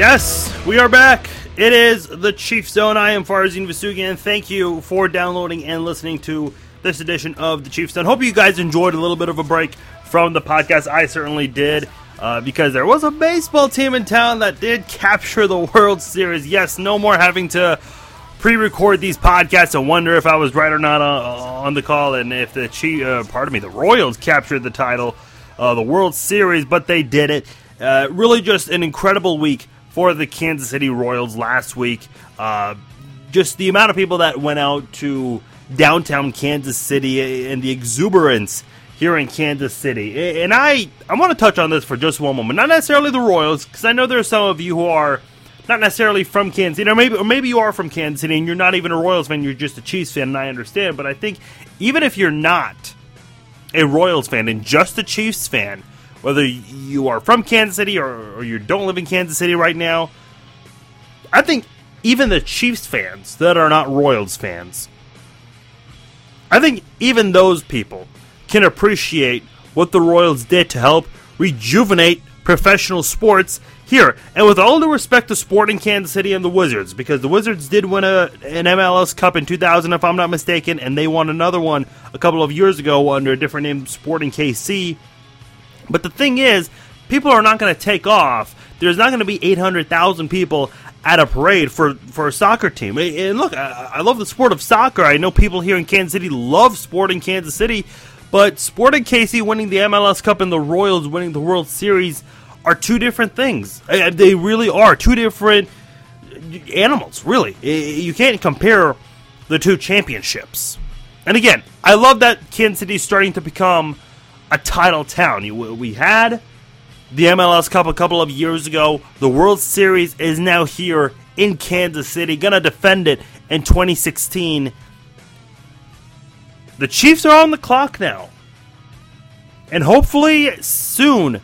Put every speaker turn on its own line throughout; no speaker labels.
Yes, we are back. It is the Chief Zone. I am Farzin Vasugian. Thank you for downloading and listening to this edition of the Chief Zone. Hope you guys enjoyed a little bit of a break from the podcast. I certainly did. Uh, because there was a baseball team in town that did capture the World Series. Yes, no more having to pre-record these podcasts and wonder if I was right or not on, on the call, and if the Chief, uh, pardon me, the Royals captured the title, uh, the World Series, but they did it. Uh, really, just an incredible week for the Kansas City Royals last week. Uh, just the amount of people that went out to downtown Kansas City and the exuberance here in Kansas City. And I, I want to touch on this for just one moment. Not necessarily the Royals, because I know there are some of you who are not necessarily from Kansas City, or maybe, or maybe you are from Kansas City and you're not even a Royals fan, you're just a Chiefs fan, and I understand. But I think even if you're not a Royals fan and just a Chiefs fan, whether you are from Kansas City or, or you don't live in Kansas City right now, I think even the Chiefs fans that are not Royals fans, I think even those people can appreciate what the Royals did to help rejuvenate professional sports here. And with all due respect to Sporting Kansas City and the Wizards, because the Wizards did win a, an MLS Cup in 2000, if I'm not mistaken, and they won another one a couple of years ago under a different name, Sporting KC. But the thing is, people are not going to take off. There's not going to be 800,000 people at a parade for, for a soccer team. And look, I, I love the sport of soccer. I know people here in Kansas City love Sporting Kansas City, but Sporting KC winning the MLS Cup and the Royals winning the World Series are two different things. They really are two different animals, really. You can't compare the two championships. And again, I love that Kansas City is starting to become a title town. We had the MLS Cup a couple of years ago. The World Series is now here in Kansas City, gonna defend it in 2016 the Chiefs are on the clock now. And hopefully soon,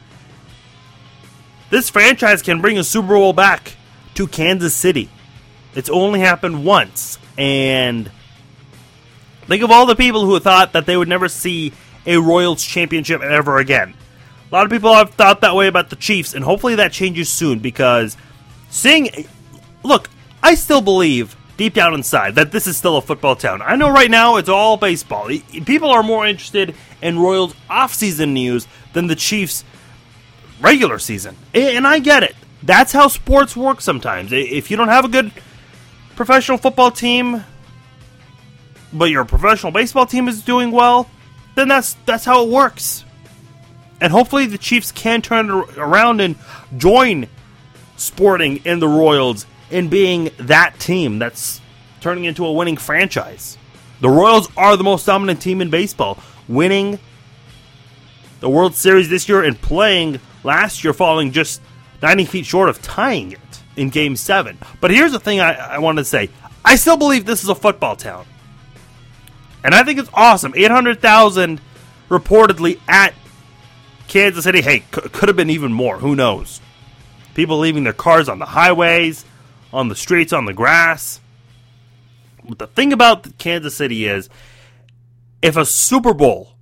this franchise can bring a Super Bowl back to Kansas City. It's only happened once. And think of all the people who thought that they would never see a Royals championship ever again. A lot of people have thought that way about the Chiefs, and hopefully that changes soon because seeing. Look, I still believe deep down inside that this is still a football town. I know right now it's all baseball. People are more interested in Royals off-season news than the Chiefs regular season. And I get it. That's how sports work sometimes. If you don't have a good professional football team, but your professional baseball team is doing well, then that's that's how it works. And hopefully the Chiefs can turn around and join Sporting and the Royals in being that team that's turning into a winning franchise. The Royals are the most dominant team in baseball, winning the World Series this year and playing last year, falling just 90 feet short of tying it in Game 7. But here's the thing I, I wanted to say I still believe this is a football town. And I think it's awesome. 800,000 reportedly at Kansas City. Hey, could have been even more. Who knows? People leaving their cars on the highways on the streets, on the grass. But the thing about Kansas City is if a Super Bowl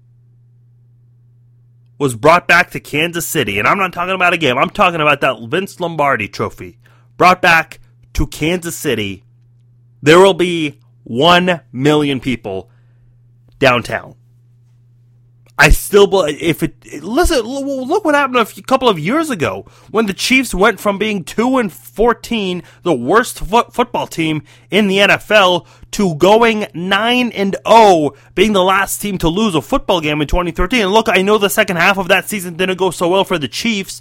was brought back to Kansas City, and I'm not talking about a game, I'm talking about that Vince Lombardi trophy brought back to Kansas City, there will be 1 million people downtown. I still believe if it listen look what happened a couple of years ago when the Chiefs went from being 2 and 14 the worst fo- football team in the NFL to going 9 and 0 being the last team to lose a football game in 2013 and look I know the second half of that season didn't go so well for the Chiefs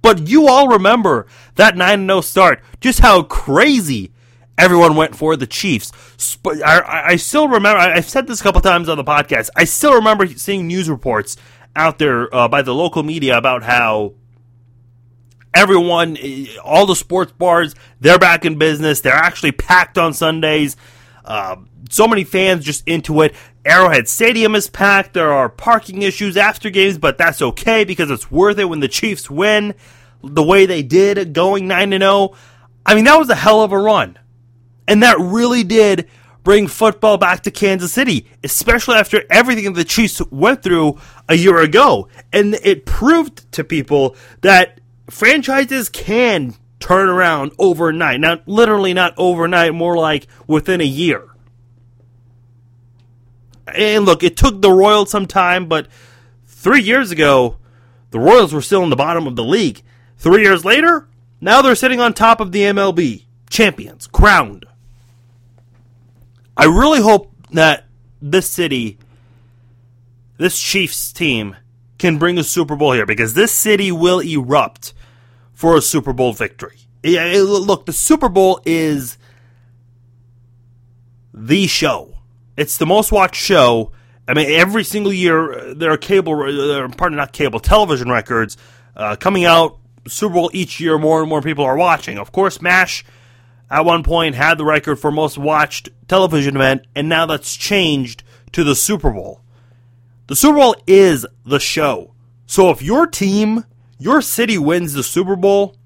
but you all remember that 9 0 start just how crazy everyone went for the Chiefs. I, I still remember, I've said this a couple times on the podcast, I still remember seeing news reports out there uh, by the local media about how everyone, eh, all the sports bars, they're back in business. They're actually packed on Sundays. Uh, so many fans just into it. Arrowhead Stadium is packed. There are parking issues after games, but that's okay because it's worth it when the Chiefs win the way they did, going 9 0. I mean, that was a hell of a run. And that really did bring football back to Kansas City, especially after everything the Chiefs went through a year ago. And it proved to people that franchises can turn around overnight. Not literally not overnight, more like within a year. And look, it took the Royals some time, but three years ago, the Royals were still in the bottom of the league. Three years later, now they're sitting on top of the MLB. Champions, crowned. I really hope that this city, this Chiefs team, can bring a Super Bowl here because this city will erupt for a Super Bowl victory. look, the Super Bowl is the show. It's the most watched show. I mean, every single year uh, there are cable, uh, pardon, not cable, television records uh, coming out. Super Bowl each year, more and more people are watching. Of course, MASH at one point had the record for most watched television event, and now that's changed to the Super Bowl. The Super Bowl is the show. So if your team, your city wins the Super Bowl,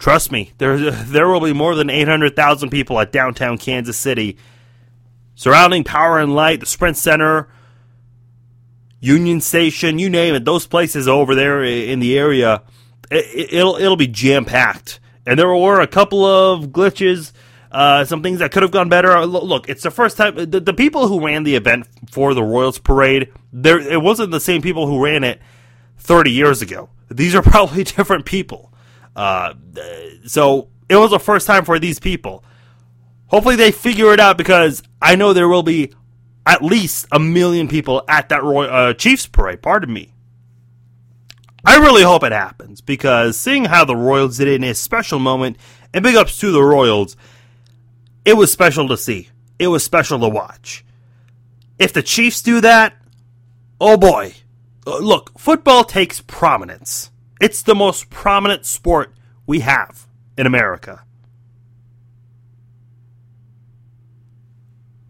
trust me, there there will be more than 800,000 people at downtown Kansas City surrounding Power and Light, the Sprint Center, Union Station, you name it, those places over there in the area, it, will it'll be jam packed. And there were a couple of glitches, uh, some things that could have gone better. Look, it's the first time the, the people who ran the event for the Royals Parade, there it wasn't the same people who ran it 30 years ago. These are probably different people. Uh, so it was the first time for these people. Hopefully they figure it out because I know there will be at least a million people at that Roy, uh, Chiefs parade. Pardon me. I really hope it happens because seeing how the Royals did it in a special moment, and big ups to the Royals, it was special to see. It was special to watch. If the Chiefs do that, oh boy. Uh, look, football takes prominence. It's the most prominent sport we have in America.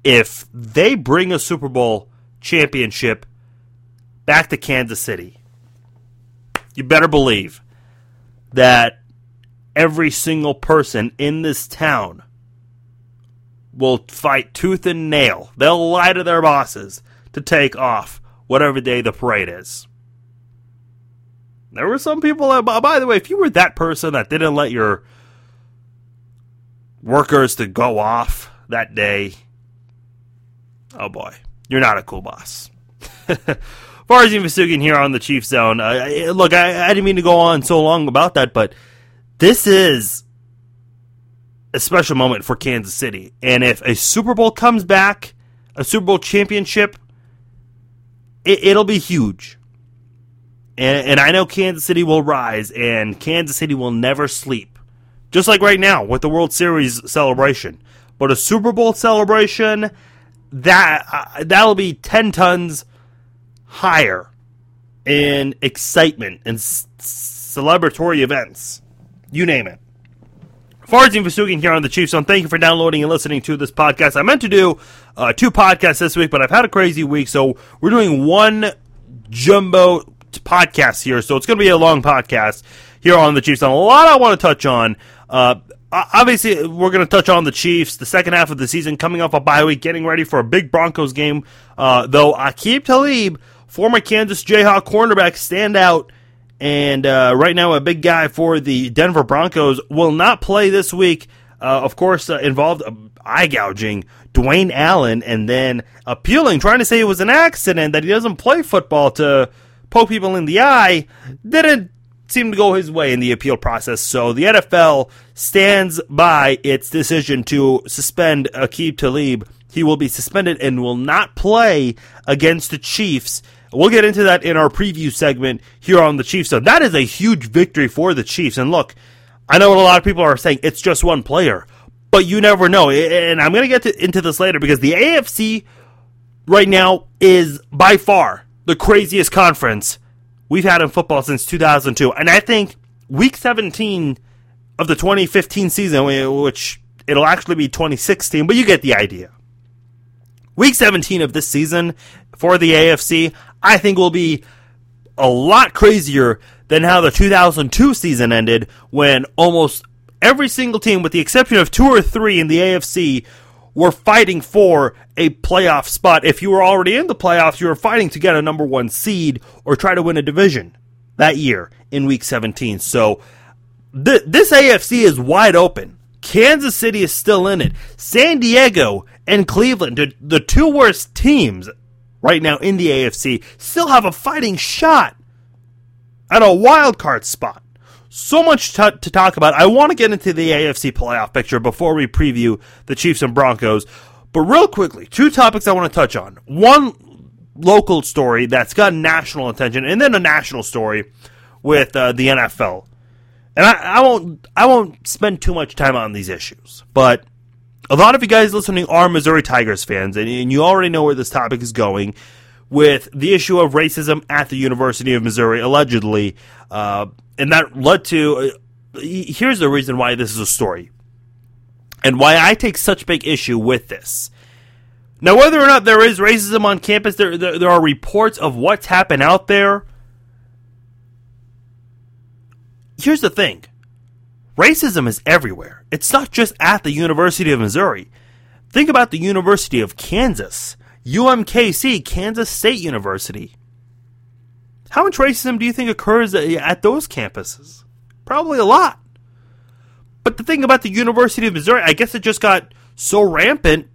if they bring a Super Bowl championship back to Kansas City, you better believe that every single person in this town will fight tooth and nail. They'll lie to their bosses to take off whatever day the parade is. There were some people that, by the way, if you were that person that didn't let your workers to go off that day, oh boy, you're not a cool boss. Farzin Vasugian here on the Chief Zone. Uh, look, I, I didn't mean to go on so long about that, but this is a special moment for Kansas City. And if a Super Bowl comes back, a Super Bowl championship, it, will be huge. And, and I know Kansas City will rise, and Kansas City will never sleep. Just like right now with the World Series celebration. But a Super Bowl celebration that uh, that'll be 10 tons higher in excitement and c- celebratory events. You name it. Farzin Vasugian here on the Chiefs Zone. Thank you for downloading and listening to this podcast. I meant to do uh, two podcasts this week, but I've had a crazy week, so we're doing one jumbo podcast here. So it's going to be a long podcast here on the Chiefs Zone. A lot I want to touch on. Uh, obviously, we're going to touch on the Chiefs, the second half of the season, coming off a bye week, getting ready for a big Broncos game. Uh, though Aqib Talib, former Kansas Jayhawk cornerback, standout. And uh, right now, a big guy for the Denver Broncos will not play this week. Uh, of course, uh, involved eye gouging Dwayne Allen and then appealing, trying to say it was an accident that he doesn't play football to poke people in the eye. Didn't seem to go his way in the appeal process. So the NFL stands by its decision to suspend Aqib Talib. He will be suspended and will not play against the Chiefs. We'll get into that in our preview segment here on the Chiefs. So that is a huge victory for the Chiefs. And look, I know what a lot of people are saying. It's just one player, but you never know. And I'm going to get into this later because the AFC right now is by far the craziest conference we've had in football since 2002. And I think week 17 of the 2015 season, which it'll actually be 2016, but you get the idea. Week 17 of this season for the AFC, I think will be a lot crazier than how the 2002 season ended when almost every single team, with the exception of two or three in the AFC, were fighting for a playoff spot. If you were already in the playoffs, you were fighting to get a number one seed or try to win a division. that year in week 17. So th- this AFC is wide open. Kansas City is still in it. San Diego and Cleveland, the two worst teams right now in the AFC, still have a fighting shot at a wild card spot. So much to, to talk about. I want to get into the AFC playoff picture before we preview the Chiefs and Broncos. But real quickly, two topics I want to touch on. One local story that's got national attention, and then a national story with uh, the NFL. And I, I won't I won't spend too much time on these issues, but a lot of you guys listening are Missouri Tigers fans, and, you already know where this topic is going with the issue of racism at the University of Missouri, allegedly. Uh, and that led to. Uh, here's the reason why this is a story, and why I take such big issue with this. Now, whether or not there is racism on campus, there, there, there are reports of what's happened out there. Here's the thing Racism is everywhere. It's not just at the University of Missouri. Think about the University of Kansas, UMKC, Kansas State University. How much racism do you think occurs at those campuses? Probably a lot. But the thing about the University of Missouri, I guess it just got so rampant,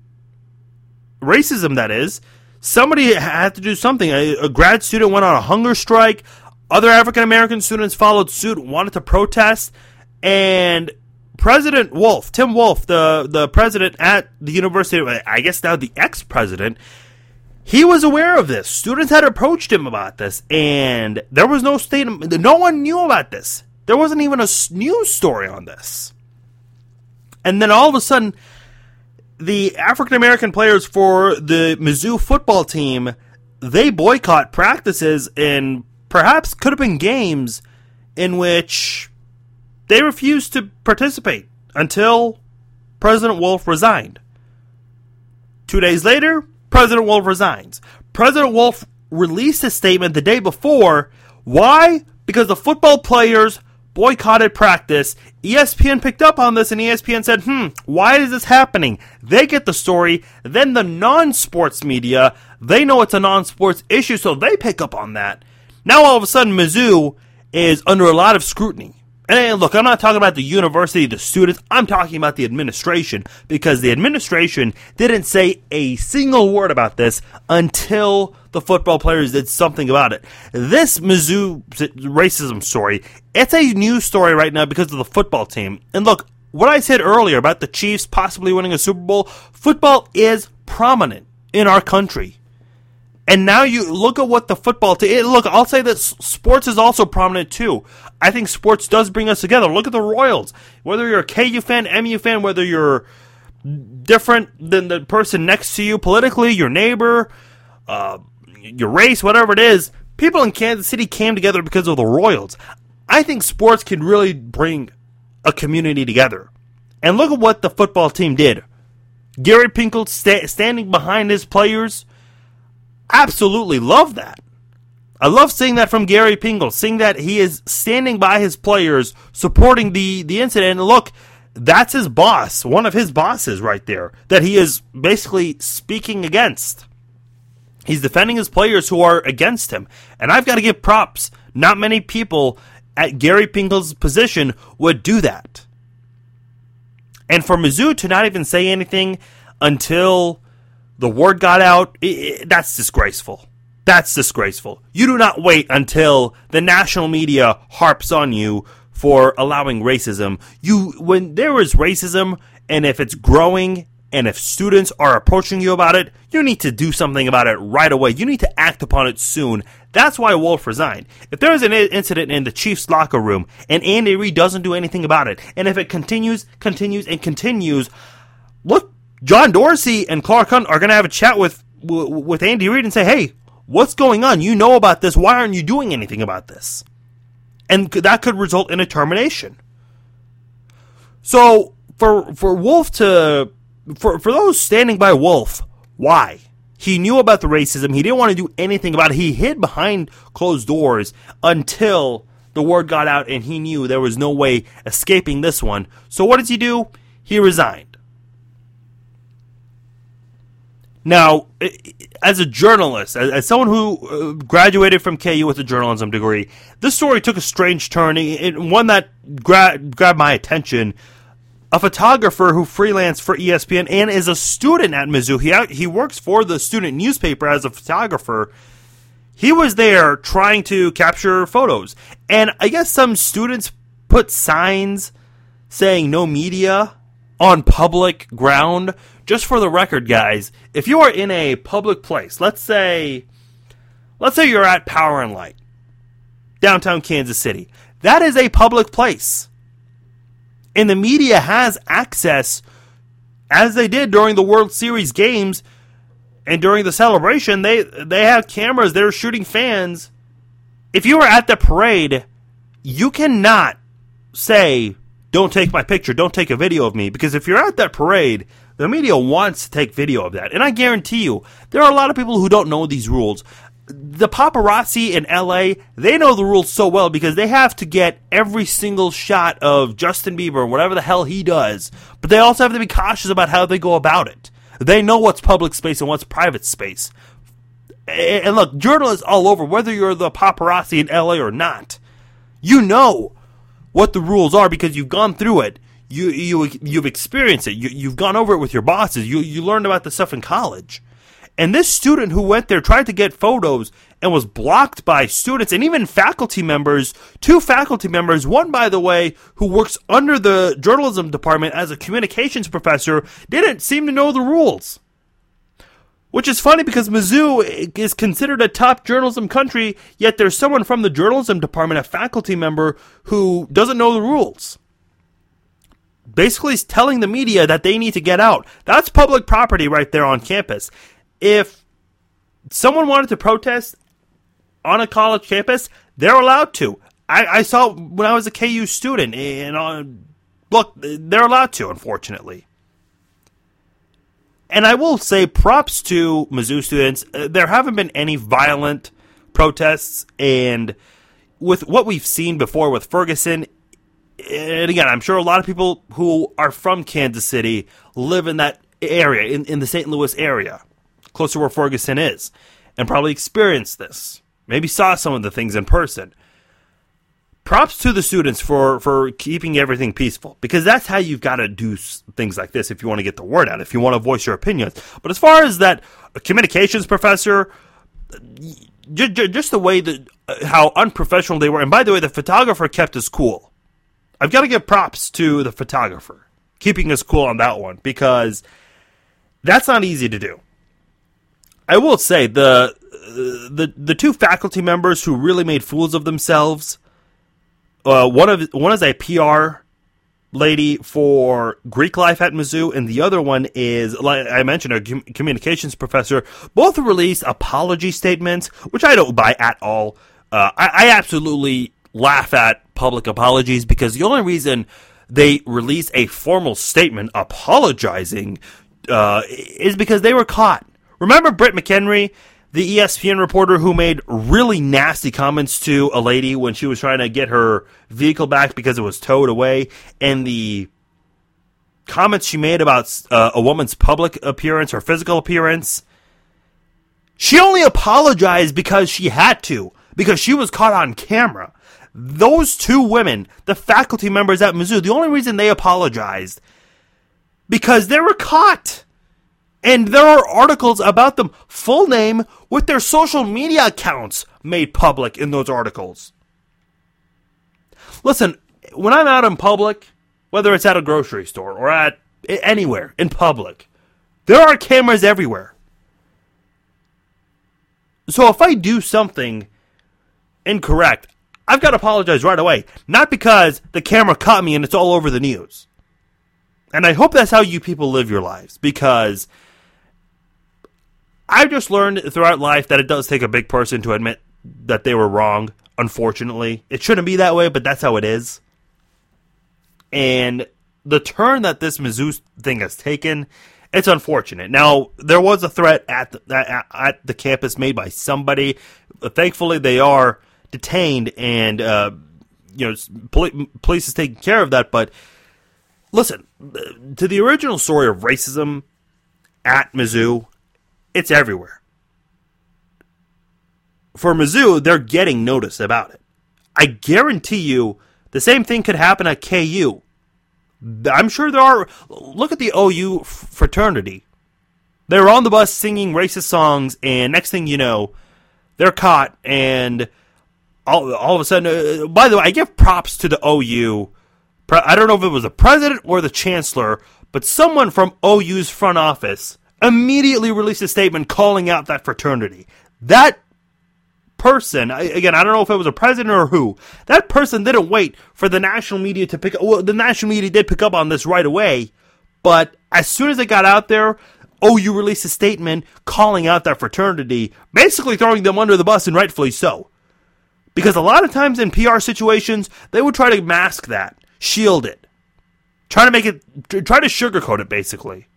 racism that is, somebody had to do something. A, grad student went on a hunger strike. Other African American students followed suit, wanted to protest. And President Wolfe, Tim Wolfe, the, the president at the university, I guess now the ex president, he was aware of this. Students had approached him about this, and there was no statement. No one knew about this. There wasn't even a news story on this. And then all of a sudden, the African American players for the Mizzou football team they boycott practices and perhaps could have been games in which they refused to participate until President Wolfe resigned. Two days later, President Wolfe resigns. President Wolfe released a statement the day before. Why? Because the football players boycotted practice. ESPN picked up on this and ESPN said, hmm, why is this happening? They get the story. Then the non sports media, they know it's a non sports issue, so they pick up on that. Now all of a sudden, Mizzou is under a lot of scrutiny. And look, I'm not talking about the university, the students. I'm talking about the administration because the administration didn't say a single word about this until the football players did something about it. This Mizzou racism story, it's a news story right now because of the football team. And look, what I said earlier about the Chiefs possibly winning a Super Bowl, football is prominent in our country. And now you look at what the football team. Look, I'll say that sports is also prominent too. I think sports does bring us together. Look at the Royals. Whether you're a KU fan, MU fan, whether you're different than the person next to you politically, your neighbor, uh, your race, whatever it is, people in Kansas City came together because of the Royals. I think sports can really bring a community together. And look at what the football team did. Gary Pinkel sta- standing behind his players absolutely love that. I love seeing that from Gary Pinkel, seeing that he is standing by his players, supporting the, the incident. And look, that's his boss, one of his bosses right there, that he is basically speaking against. He's defending his players who are against him. And I've got to give props. Not many people at Gary Pinkel's position would do that. And for Mizzou to not even say anything until the word got out. It, it, that's disgraceful. That's disgraceful. You do not wait until the national media harps on you for allowing racism. You when there is racism and if it's growing and if students are approaching you about it, you need to do something about it right away. You need to act upon it soon. That's why Wolfe resigned. If there is an incident in the Chiefs locker room and Andy Reid doesn't do anything about it, and if it continues, continues, and continues, look John Dorsey and Clark Hunt are going to have a chat with with Andy Reid and say, "Hey, what's going on? You know about this. Why aren't you doing anything about this?" And that could result in a termination. So for for Wolfe to for for those standing by Wolfe, why? He knew about the racism. He didn't want to do anything about it. He hid behind closed doors until the word got out and he knew there was no way escaping this one. So what does he do? He resigned. Now, as a journalist, as, someone who uh, graduated from KU with a journalism degree, this story took a strange turn, and one that gra- grabbed my attention. A photographer who freelanced for ESPN and is a student at Mizzou. He he works for the student newspaper as a photographer. He was there trying to capture photos, and I guess some students put signs saying "no media" on public ground just for the record, guys, if you are in a public place, let's say, let's say you're at Power and Light, downtown Kansas City, that is a public place. And the media has access, as they did during the World Series games and during the celebration, they, they have cameras, they're shooting fans. If you are at the parade, you cannot say, don't take my picture, don't take a video of me, because if you're at that parade, the media wants to take video of that. And I guarantee you, there are a lot of people who don't know these rules. The paparazzi in LA, they know the rules so well because they have to get every single shot of Justin Bieber, and whatever the hell he does. But they also have to be cautious about how they go about it. They know what's public space and what's private space. And look, journalists all over, whether you're the paparazzi in LA or not, you know what the rules are because you've gone through it you you you've experienced it. You, you've gone over it with your bosses. You you learned about the stuff in college. And this student who went there tried to get photos and was blocked by students and even faculty members, two faculty members, one by the way, who works under the journalism department as a communications professor, didn't seem to know the rules. Which is funny because Mizzou is considered a top journalism country, yet there's someone from the journalism department, a faculty member, who doesn't know the rules basically is telling the media that they need to get out. That's public property right there on campus. If someone wanted to protest on a college campus, they're allowed to. I, I saw when I was a KU student, and uh, look, they're allowed to, unfortunately. And I will say props to Mizzou students. Uh, there haven't been any violent protests, and with what we've seen before with Ferguson, and again, I'm sure a lot of people who are from Kansas City live in that area, in, in the St. Louis area, close to where Ferguson is, and probably experienced this. Maybe saw some of the things in person. Props to the students for, for keeping everything peaceful, because that's how you've got to do things like this if you want to get the word out, if you want to voice your opinions. But as far as that uh, communications professor, uh, just the way that uh, how unprofessional they were, and by the way, the photographer kept his cool I've got to give props to the photographer keeping us cool on that one because that's not easy to do. I will say the uh, the the two faculty members who really made fools of themselves. Uh, one of one is a PR lady for Greek life at Mizzou, and the other one is, like I mentioned, a com- communications professor. Both released apology statements, which I don't buy at all. Uh, I, I absolutely laugh at public apologies because the only reason they release a formal statement apologizing uh, is because they were caught. Remember Britt McHenry, the ESPN reporter who made really nasty comments to a lady when she was trying to get her vehicle back because it was towed away, and the comments she made about uh, a woman's public appearance or physical appearance. She only apologized because she had to, because she was caught on camera. Those two women, the faculty members at Mizzou, the only reason they apologized because they were caught. And there are articles about them, full name, with their social media accounts made public in those articles. Listen, when I'm out in public, whether it's at a grocery store or at anywhere in public, there are cameras everywhere. So if I do something incorrect, I've got to apologize right away. Not because the camera caught me and it's all over the news. And I hope that's how you people live your lives because I've just learned throughout life that it does take a big person to admit that they were wrong, unfortunately. It shouldn't be that way, but that's how it is. And the turn that this Mizzou thing has taken, it's unfortunate. Now, there was a threat at the, at, at the campus made by somebody. Thankfully, they are detained, and uh, you know, police is taking care of that. But listen, to the original story of racism at Mizzou, it's everywhere. for Mizzou, they're getting notice about it. I guarantee you the same thing could happen at KU. I'm sure there are. Look at the OU fraternity. They're on the bus singing racist songs, and next thing you know, they're caught, and all, all of a sudden, uh, by the way, I give props to the OU. I don't know if it was the president or the chancellor, but someone from OU's front office immediately released a statement calling out that fraternity. That person, again, I don't know if it was a president or who, that person didn't wait for the national media to pick up. Well, the national media did pick up on this right away, but as soon as it got out there, oh, OU released a statement calling out that fraternity, basically throwing them under the bus, and rightfully so. Because a lot of times in PR situations, they would try to mask that, shield it, try to make it, try to sugarcoat it, basically.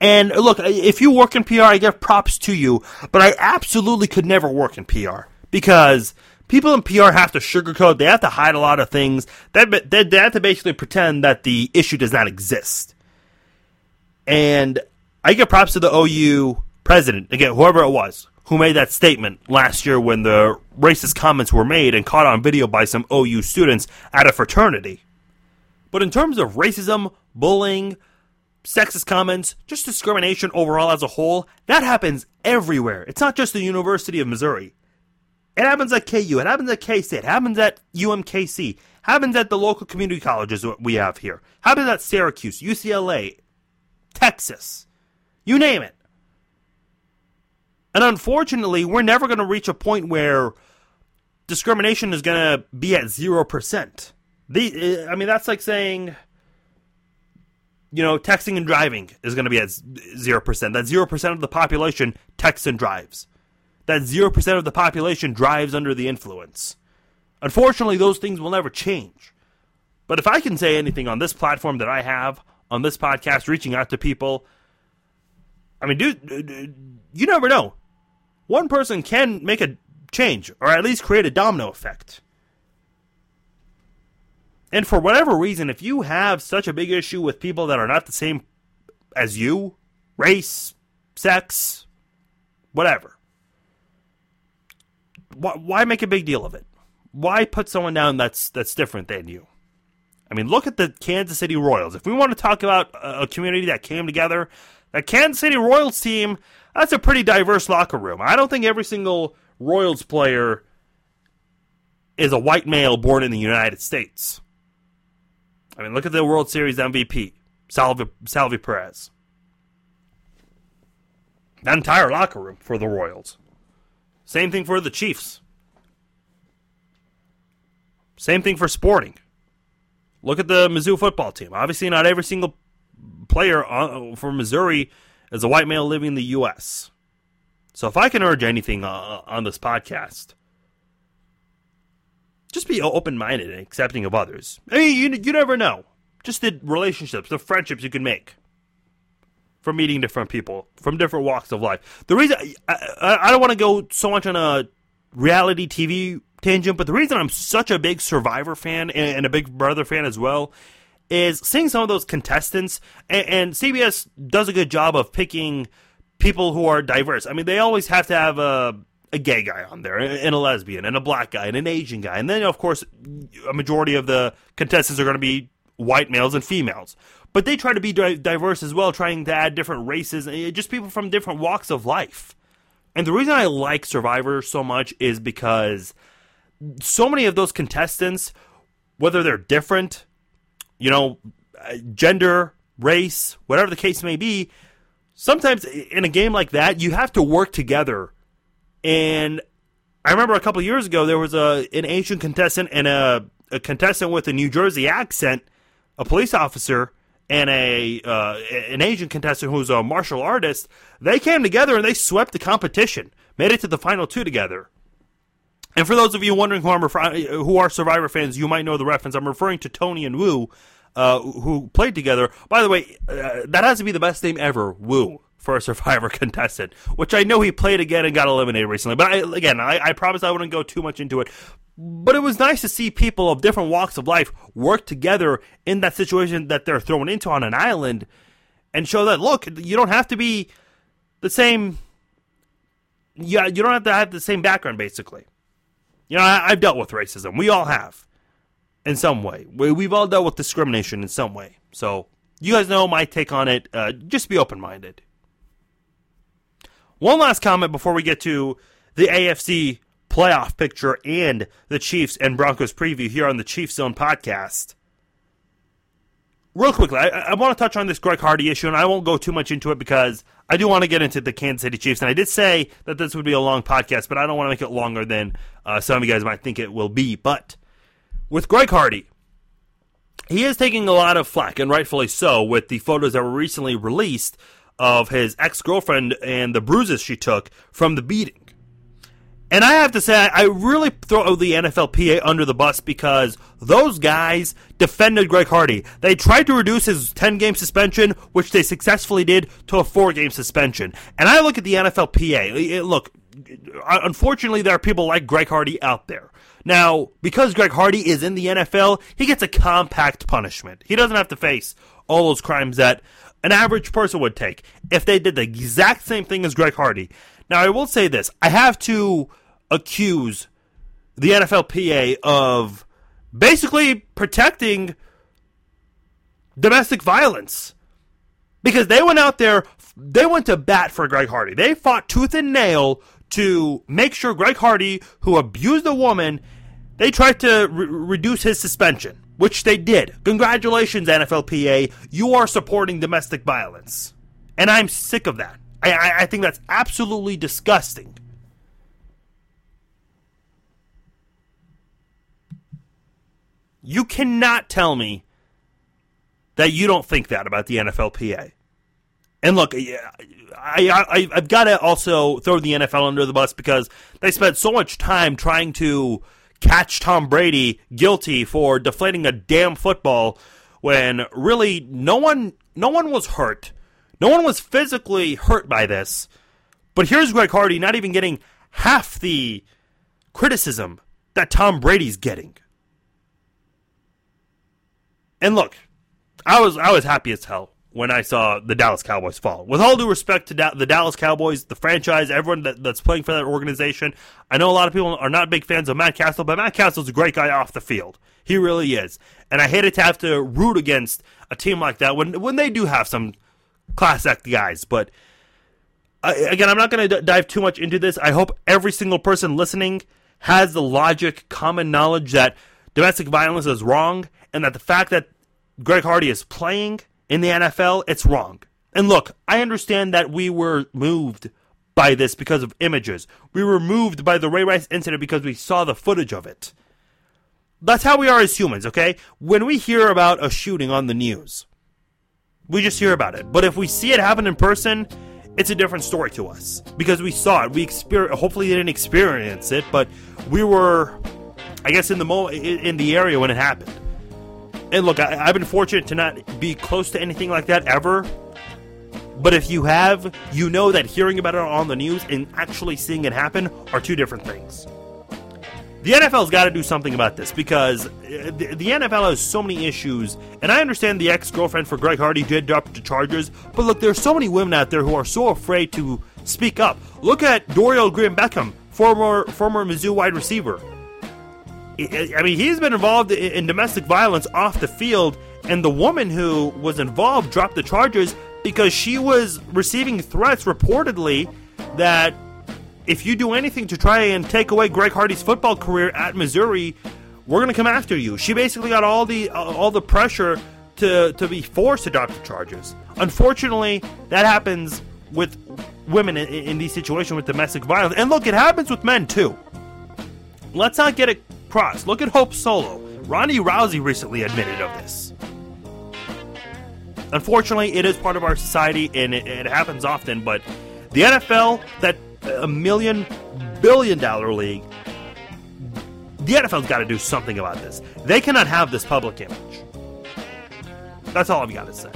And look, if you work in PR, I give props to you, but I absolutely could never work in PR because people in PR have to sugarcoat, they have to hide a lot of things, they, they, they have to basically pretend that the issue does not exist. And I give props to the OU president, again, whoever it was, who made that statement last year when the racist comments were made and caught on video by some OU students at a fraternity. But in terms of racism, bullying, sexist comments, just discrimination overall as a whole, that happens everywhere. It's not just the University of Missouri. It happens at KU, it happens at K State, it happens at UMKC, happens at the local community colleges we have here, happens at Syracuse, UCLA, Texas, you name it. And unfortunately, we're never going to reach a point where discrimination is going to be at 0%. The, I mean, that's like saying you know, texting and driving is going to be at 0%. That 0% of the population texts and drives. That 0% of the population drives under the influence. Unfortunately, those things will never change. But if I can say anything on this platform that I have, on this podcast, reaching out to people, I mean, dude, you never know. One person can make a change, or at least create a domino effect. And for whatever reason, if you have such a big issue with people that are not the same as you, race, sex, whatever, why, why make a big deal of it? Why put someone down that's that's different than you? I mean, look at the Kansas City Royals. If we want to talk about a community that came together, the Kansas City Royals team, that's a pretty diverse locker room. I don't think every single Royals player is a white male born in the United States. I mean, look at the World Series MVP, Salvy, Salvy Perez. That entire locker room for the Royals. Same thing for the Chiefs. Same thing for Sporting. Look at the Mizzou football team. Obviously, not every single player for Missouri is a white male living in the U.S. So, if I can urge anything uh, on this podcast, just be open minded and accepting of others. I mean, you, you never know. Just the relationships, the friendships you can make from meeting different people from different walks of life. The reason I, I, I don't want to go so much on a reality TV tangent, but the reason I'm such a big Survivor fan and, and a Big Brother fan as well is seeing some of those contestants, and, and CBS does a good job of picking people who are diverse. I mean, they always have to have a a gay guy on there, and a lesbian, and a black guy, and an Asian guy. And then, of course, a majority of the contestants are going to be white males and females. But they try to be diverse as well, trying to add different races, and just people from different walks of life. And the reason I like Survivor so much is because so many of those contestants, whether they're different, you know, eh, gender, race, whatever the case may be, sometimes in a game like that, you have to work together and I remember a couple years ago there was a an Asian contestant and a, a contestant with a New Jersey accent, a police officer, and a uh, an Asian contestant who's a martial artist. They came together and they swept the competition, made it to the final two together. And for those of you wondering who refer- who are Survivor fans, you might know the reference. I'm referring to Tony and Woo, uh, who played together. By the way, uh, that has to be the best name ever, Woo for a Survivor contestant, which I know he played again and got eliminated recently. But I, again, I, I promise I wouldn't go too much into it. But it was nice to see people of different walks of life work together in that situation that they're thrown into on an island and show that, look, you don't have to be the same yeah, you don't have to have the same background, basically. You know, I, have dealt with racism. We all have, in some way. We, we've all dealt with discrimination in some way. So you guys know my take on it. Uh, just be open minded. One last comment before we get to the AFC playoff picture and the Chiefs and Broncos preview here on the Chiefs Zone podcast. Real quickly, I, I want to touch on this Greg Hardy issue, and I won't go too much into it because I do want to get into the Kansas City Chiefs. And I did say that this would be a long podcast, but I don't want to make it longer than uh, some of you guys might think it will be. But with Greg Hardy, he is taking a lot of flack, and rightfully so, with the photos that were recently released of his ex girlfriend and the bruises she took from the beating. And I have to say, I really throw the NFLPA under the bus because those guys defended Greg Hardy. They tried to reduce his 10 game suspension, which they successfully did, to a 4 game suspension. And I look at the NFLPA. Look, unfortunately, there are people like Greg Hardy out there. Now, because Greg Hardy is in the NFL, he gets a compact punishment. He doesn't have to face all those crimes that an average person would take if they did the exact same thing as Greg Hardy. Now, I will say this I have to accuse the NFLPA of basically protecting domestic violence because they went out there, they went to bat for Greg Hardy. They fought tooth and nail to make sure Greg Hardy, who abused a woman, they tried to re- reduce his suspension, which they did. Congratulations, NFLPA. You are supporting domestic violence. And I'm sick of that. I, I, think that's absolutely disgusting. You cannot tell me that you don't think that about the NFLPA. And look, I, I, I've got to also throw the NFL under the bus because they spent so much time trying to catch Tom Brady guilty for deflating a damn football when really no one no one was hurt. No one was physically hurt by this. But here's Greg Hardy not even getting half the criticism that Tom Brady's getting. And look, I was I was happy as hell when I saw the Dallas Cowboys fall. With all due respect to da- the Dallas Cowboys, the franchise, everyone that, that's playing for that organization, I know a lot of people are not big fans of Matt Cassel, but Matt Cassel's a great guy off the field. He really is. And I hated to have to root against a team like that when when they do have some class act guys. But I, again, I'm not going to d- dive too much into this. I hope every single person listening has the logic, common knowledge that domestic violence is wrong and that the fact that Greg Hardy is playing in the NFL, it's wrong. And look, I understand that we were moved by this because of images. We were moved by the Ray Rice incident because we saw the footage of it. That's how we are as humans, okay? When we hear about a shooting on the news, we just hear about it. But if we see it happen in person, it's a different story to us because we saw it. We exper- hopefully didn't experience it, but we were, I guess, in the mo- in the area when it happened. And look, I, I've been fortunate to not be close to anything like that ever. But if you have, you know that hearing about it on the news and actually seeing it happen are two different things. The NFL's got to do something about this because uh, the, the NFL has so many issues. And I understand the ex girlfriend for Greg Hardy did drop the charges, but look, there's so many women out there who are so afraid to speak up. Look at Dorial Green-Beckham, former former Mizzou wide receiver. I mean, he's been involved in domestic violence off the field, and the woman who was involved dropped the charges because she was receiving threats reportedly that if you do anything to try and take away Greg Hardy's football career at Missouri, we're going to come after you. She basically got all the uh, all the pressure to to be forced to drop the charges. Unfortunately, that happens with women in, in these situations with domestic violence. And look, it happens with men too. Let's not get it Look at Hope Solo. Ronda Rousey recently admitted of this. Unfortunately, it is part of our society and it, it happens often, but the NFL, that uh, a million billion dollar league, the NFL's got to do something about this. They cannot have this public image. That's all I've got to say.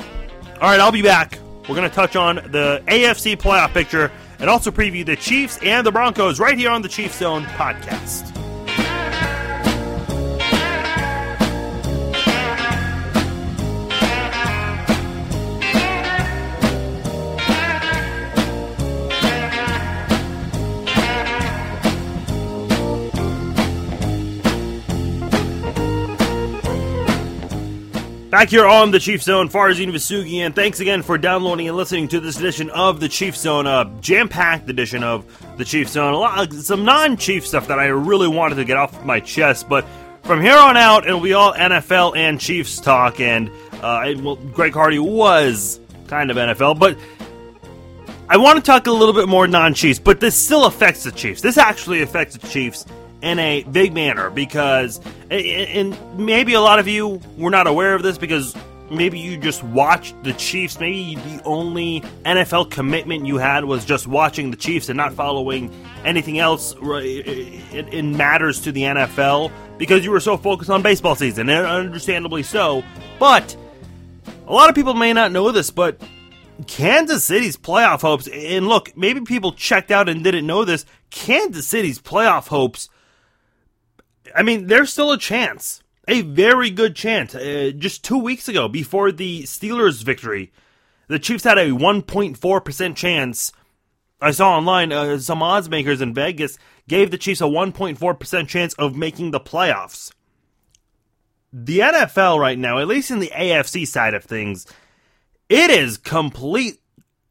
All right, I'll be back. We're going to touch on the AFC playoff picture and also preview the Chiefs and the Broncos right here on the Chiefs Zone podcast. Back here on the Chief Zone, Farzine Farzin and Thanks again for downloading and listening to this edition of the Chief Zone, a jam-packed edition of the Chief Zone. A lot, some non-Chief stuff that I really wanted to get off my chest, but from here on out, it'll be all NFL and Chiefs talk. And uh, well, Greg Hardy was kind of NFL, but I want to talk a little bit more non-Chiefs. But this still affects the Chiefs. This actually affects the Chiefs in a big manner because, and maybe a lot of you were not aware of this because maybe you just watched the Chiefs. Maybe the only NFL commitment you had was just watching the Chiefs and not following anything else in matters to the NFL because you were so focused on baseball season, and understandably so. But a lot of people may not know this, but Kansas City's playoff hopes, and look, maybe people checked out and didn't know this. Kansas City's playoff hopes I mean, there's still a chance, a very good chance. Uh, just two weeks ago, before the Steelers' victory, the Chiefs had a 1.4% chance. I saw online uh, some odds makers in Vegas gave the Chiefs a 1.4% chance of making the playoffs. The NFL right now, at least in the AFC side of things, it is complete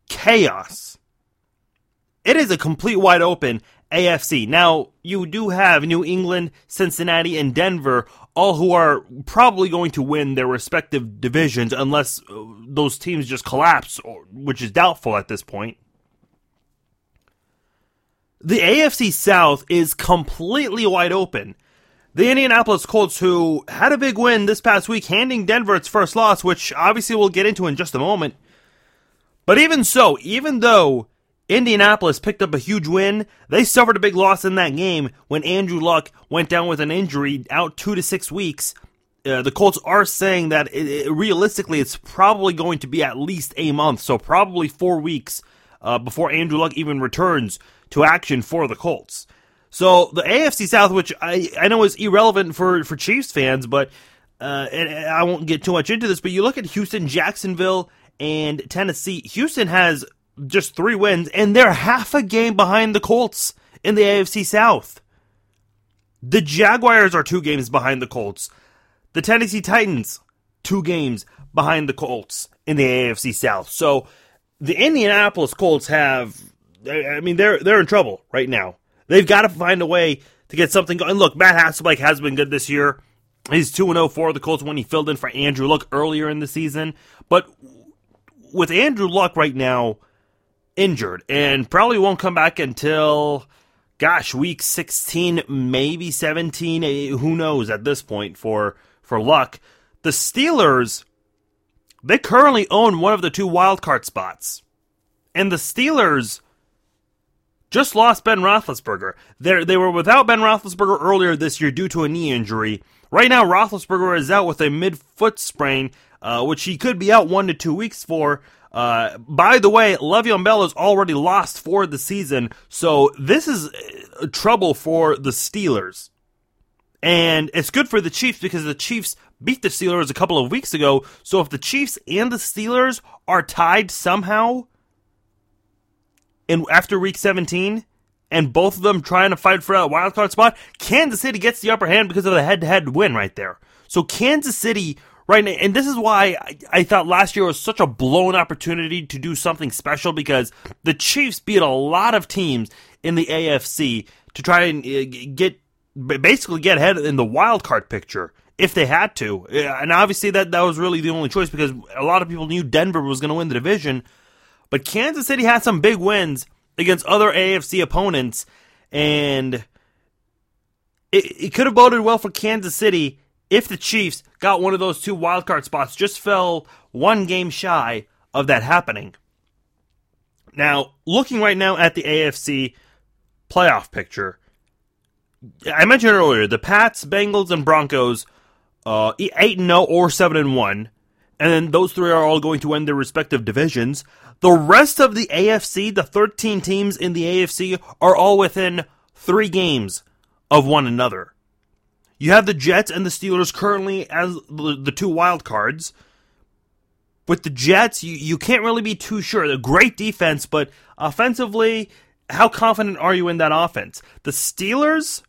chaos. It is a complete wide open AFC. Now, you do have New England, Cincinnati, and Denver, all who are probably going to win their respective divisions unless uh, those teams just collapse, which is doubtful at this point. The AFC South is completely wide open. The Indianapolis Colts, who had a big win this past week, handing Denver its first loss, which obviously we'll get into in just a moment. But even so, even though Indianapolis picked up a huge win. They suffered a big loss in that game when Andrew Luck went down with an injury out two to six weeks. Uh, the Colts are saying that it, it, realistically it's probably going to be at least a month, so probably four weeks uh, before Andrew Luck even returns to action for the Colts. So the AFC South, which I, I know is irrelevant for, for Chiefs fans, but uh, and I won't get too much into this, but you look at Houston, Jacksonville, and Tennessee. Houston has just three wins, and they're half a game behind the Colts in the AFC South. The Jaguars are two games behind the Colts. The Tennessee Titans, two games behind the Colts in the AFC South. So the Indianapolis Colts have, I mean, they're they're in trouble right now. They've got to find a way to get something going. Look, Matt Hasselbeck has been good this year. He's 2 0 for the Colts when he filled in for Andrew Luck earlier in the season. But with Andrew Luck right now, injured and probably won't come back until, gosh, week 16, maybe 17. Eh, who knows at this point for, for Luck. The Steelers, they currently own one of the two wildcard spots. And the Steelers just lost Ben Roethlisberger. They're, they were without Ben Roethlisberger earlier this year due to a knee injury. Right now, Roethlisberger is out with a mid foot sprain, uh, which he could be out one to two weeks for. Uh, by the way, Le'Veon Bell is already lost for the season, so this is uh, trouble for the Steelers. And it's good for the Chiefs because the Chiefs beat the Steelers a couple of weeks ago. So if the Chiefs and the Steelers are tied somehow in after week 17 and both of them trying to fight for a wild card spot, Kansas City gets the upper hand because of the head-to-head win right there. So Kansas City right? And this is why I, thought last year was such a blown opportunity to do something special because the Chiefs beat a lot of teams in the AFC to try and uh, get basically get ahead in the wild card picture if they had to. And obviously that that was really the only choice because a lot of people knew Denver was going to win the division, but Kansas City had some big wins against other AFC opponents and it, it could have boded well for Kansas City if the Chiefs got one of those two wildcard spots, just fell one game shy of that happening. Now, looking right now at the AFC playoff picture, I mentioned earlier the Pats, Bengals, and Broncos, uh, eight and zero or seven and one, and then those three are all going to win their respective divisions. The rest of the AFC, the thirteen teams in the AFC, are all within three games of one another. You have the Jets and the Steelers currently as the two wild cards. With the Jets, you, you can't really be too sure. A great defense, but offensively, how confident are you in that offense? The Steelers,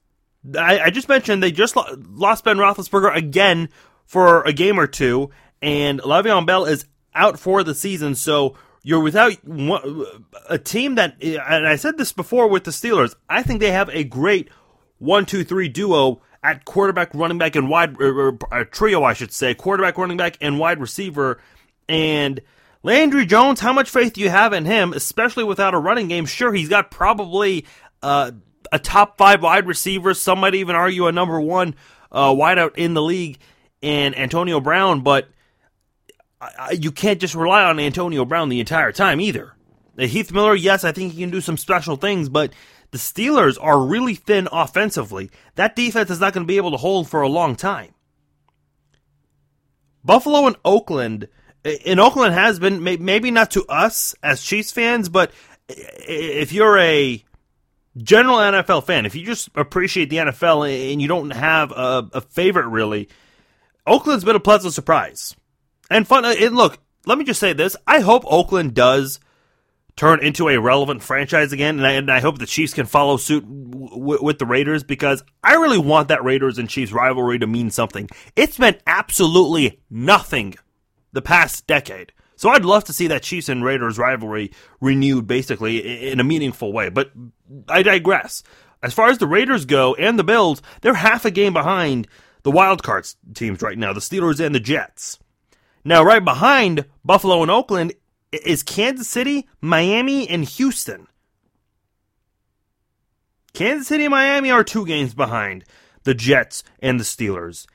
I, I just mentioned they just lost Ben Roethlisberger again for a game or two, and Le'Veon Bell is out for the season. So you're without a team that, and I said this before with the Steelers. I think they have a great one, two, three duo at quarterback, running back, and wide or, or, trio, I should say, quarterback, running back, and wide receiver. And Landry Jones, how much faith do you have in him, especially without a running game? Sure, he's got probably uh, a top five wide receiver. Some might even argue a number one uh, wideout in the league, and Antonio Brown, but you can't just rely on Antonio Brown the entire time either. Heath Miller, yes, I think he can do some special things, but the Steelers are really thin offensively. That defense is not going to be able to hold for a long time. Buffalo and Oakland, in Oakland has been maybe not to us as Chiefs fans, but if you're a general NFL fan, if you just appreciate the NFL and you don't have a, a favorite really, Oakland's been a pleasant surprise and fun. Uh, and look, let me just say this: I hope Oakland does turn into a relevant franchise again, and I, and I hope the Chiefs can follow suit w- with the Raiders because I really want that Raiders and Chiefs rivalry to mean something. It's meant absolutely nothing the past decade. So I'd love to see that Chiefs and Raiders rivalry renewed basically in a meaningful way. But I digress. As far as the Raiders go and the Bills, they're half a game behind the wild cards teams right now, the Steelers and the Jets. Now, right behind Buffalo and Oakland is Kansas City, Miami, and Houston. Kansas City and Miami are two games behind the Jets and the Steelers.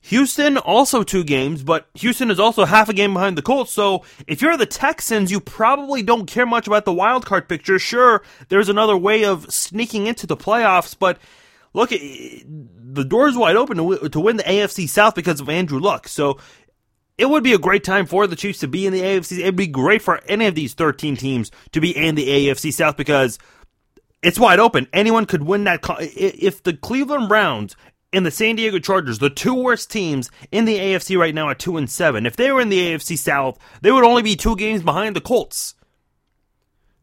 Houston also two games, but Houston is also half a game behind the Colts. So if you're the Texans, you probably don't care much about the wild card picture. Sure, there's another way of sneaking into the playoffs, but look, eh, the door's wide open to win the AFC South because of Andrew Luck. So it would be a great time for the Chiefs to be in the AFC. It'd be great for any of these 13 teams to be in the AFC South because it's wide open. Anyone could win that. If the Cleveland Browns and the San Diego Chargers, the two worst teams in the AFC right now at 2 and 7, if they were in the AFC South, they would only be two games behind the Colts.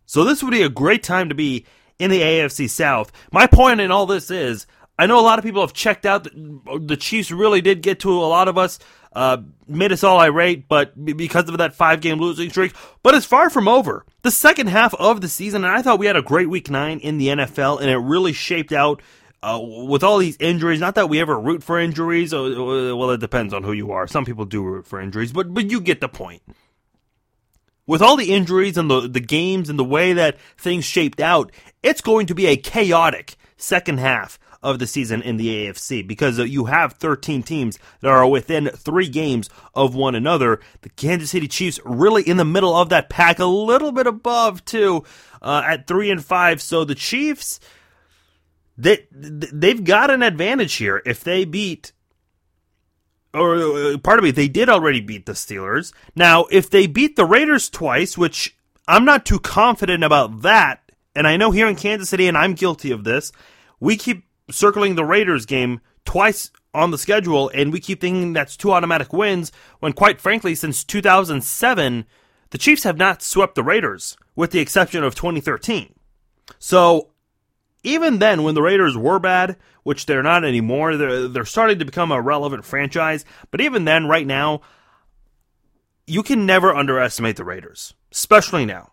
So this would be a great time to be in the AFC South. My point in all this is I know a lot of people have checked out. The Chiefs really did get to a lot of us uh, made us all irate, but because of that five game losing streak. But it's far from over. The second half of the season, and I thought we had a great week nine in the NFL, and it really shaped out. Uh, with all these injuries, not that we ever root for injuries. well, it depends on who you are. Some people do root for injuries, but but you get the point. With all the injuries and the the games and the way that things shaped out, it's going to be a chaotic second half of the season in the AFC because uh, you have 13 teams that are within three games of one another. The Kansas City Chiefs really in the middle of that pack, a little bit above too, uh, at three and five. So the Chiefs, they they've got an advantage here if they beat. Or uh, part of me, they did already beat the Steelers. Now, if they beat the Raiders twice, which I'm not too confident about that, and I know here in Kansas City, and I'm guilty of this, we keep circling the Raiders game twice on the schedule, and we keep thinking that's two automatic wins, when quite frankly, since 2007, the Chiefs have not swept the Raiders, with the exception of 2013. So, even then, when the Raiders were bad, which they're not anymore, they're, they're starting to become a relevant franchise, but even then, right now, you can never underestimate the Raiders, especially now.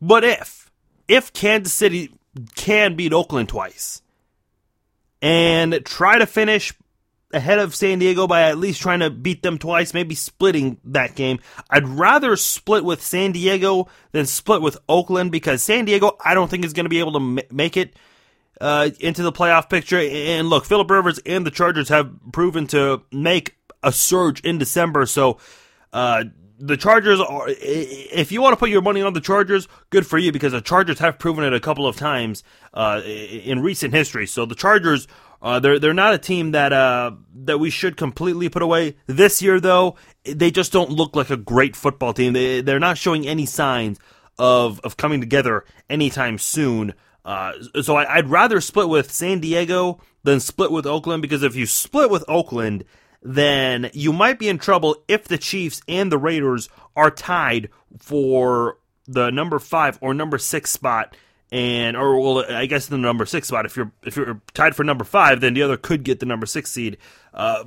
But if, if Kansas City can beat Oakland twice, and try to finish ahead of San Diego by at least trying to beat them twice, maybe splitting that game. I'd rather split with San Diego than split with Oakland because San Diego, I don't think is going to be able to make it uh, into the playoff picture. And look, Philip Rivers and the Chargers have proven to make a surge in December, so. Uh, the Chargers are, if you want to put your money on the Chargers, good for you because the Chargers have proven it a couple of times uh, in recent history. So the Chargers, uh, they're they're not a team that uh, that we should completely put away this year. Though they just don't look like a great football team. They they're not showing any signs of of coming together anytime soon. Uh, so I, I'd rather split with San Diego than split with Oakland because if you split with Oakland then you might be in trouble if the Chiefs and the Raiders are tied for the number five or number six spot. And or well, I guess the number six spot. If you're if you're tied for number five, then the other could get the number six seed. Uh,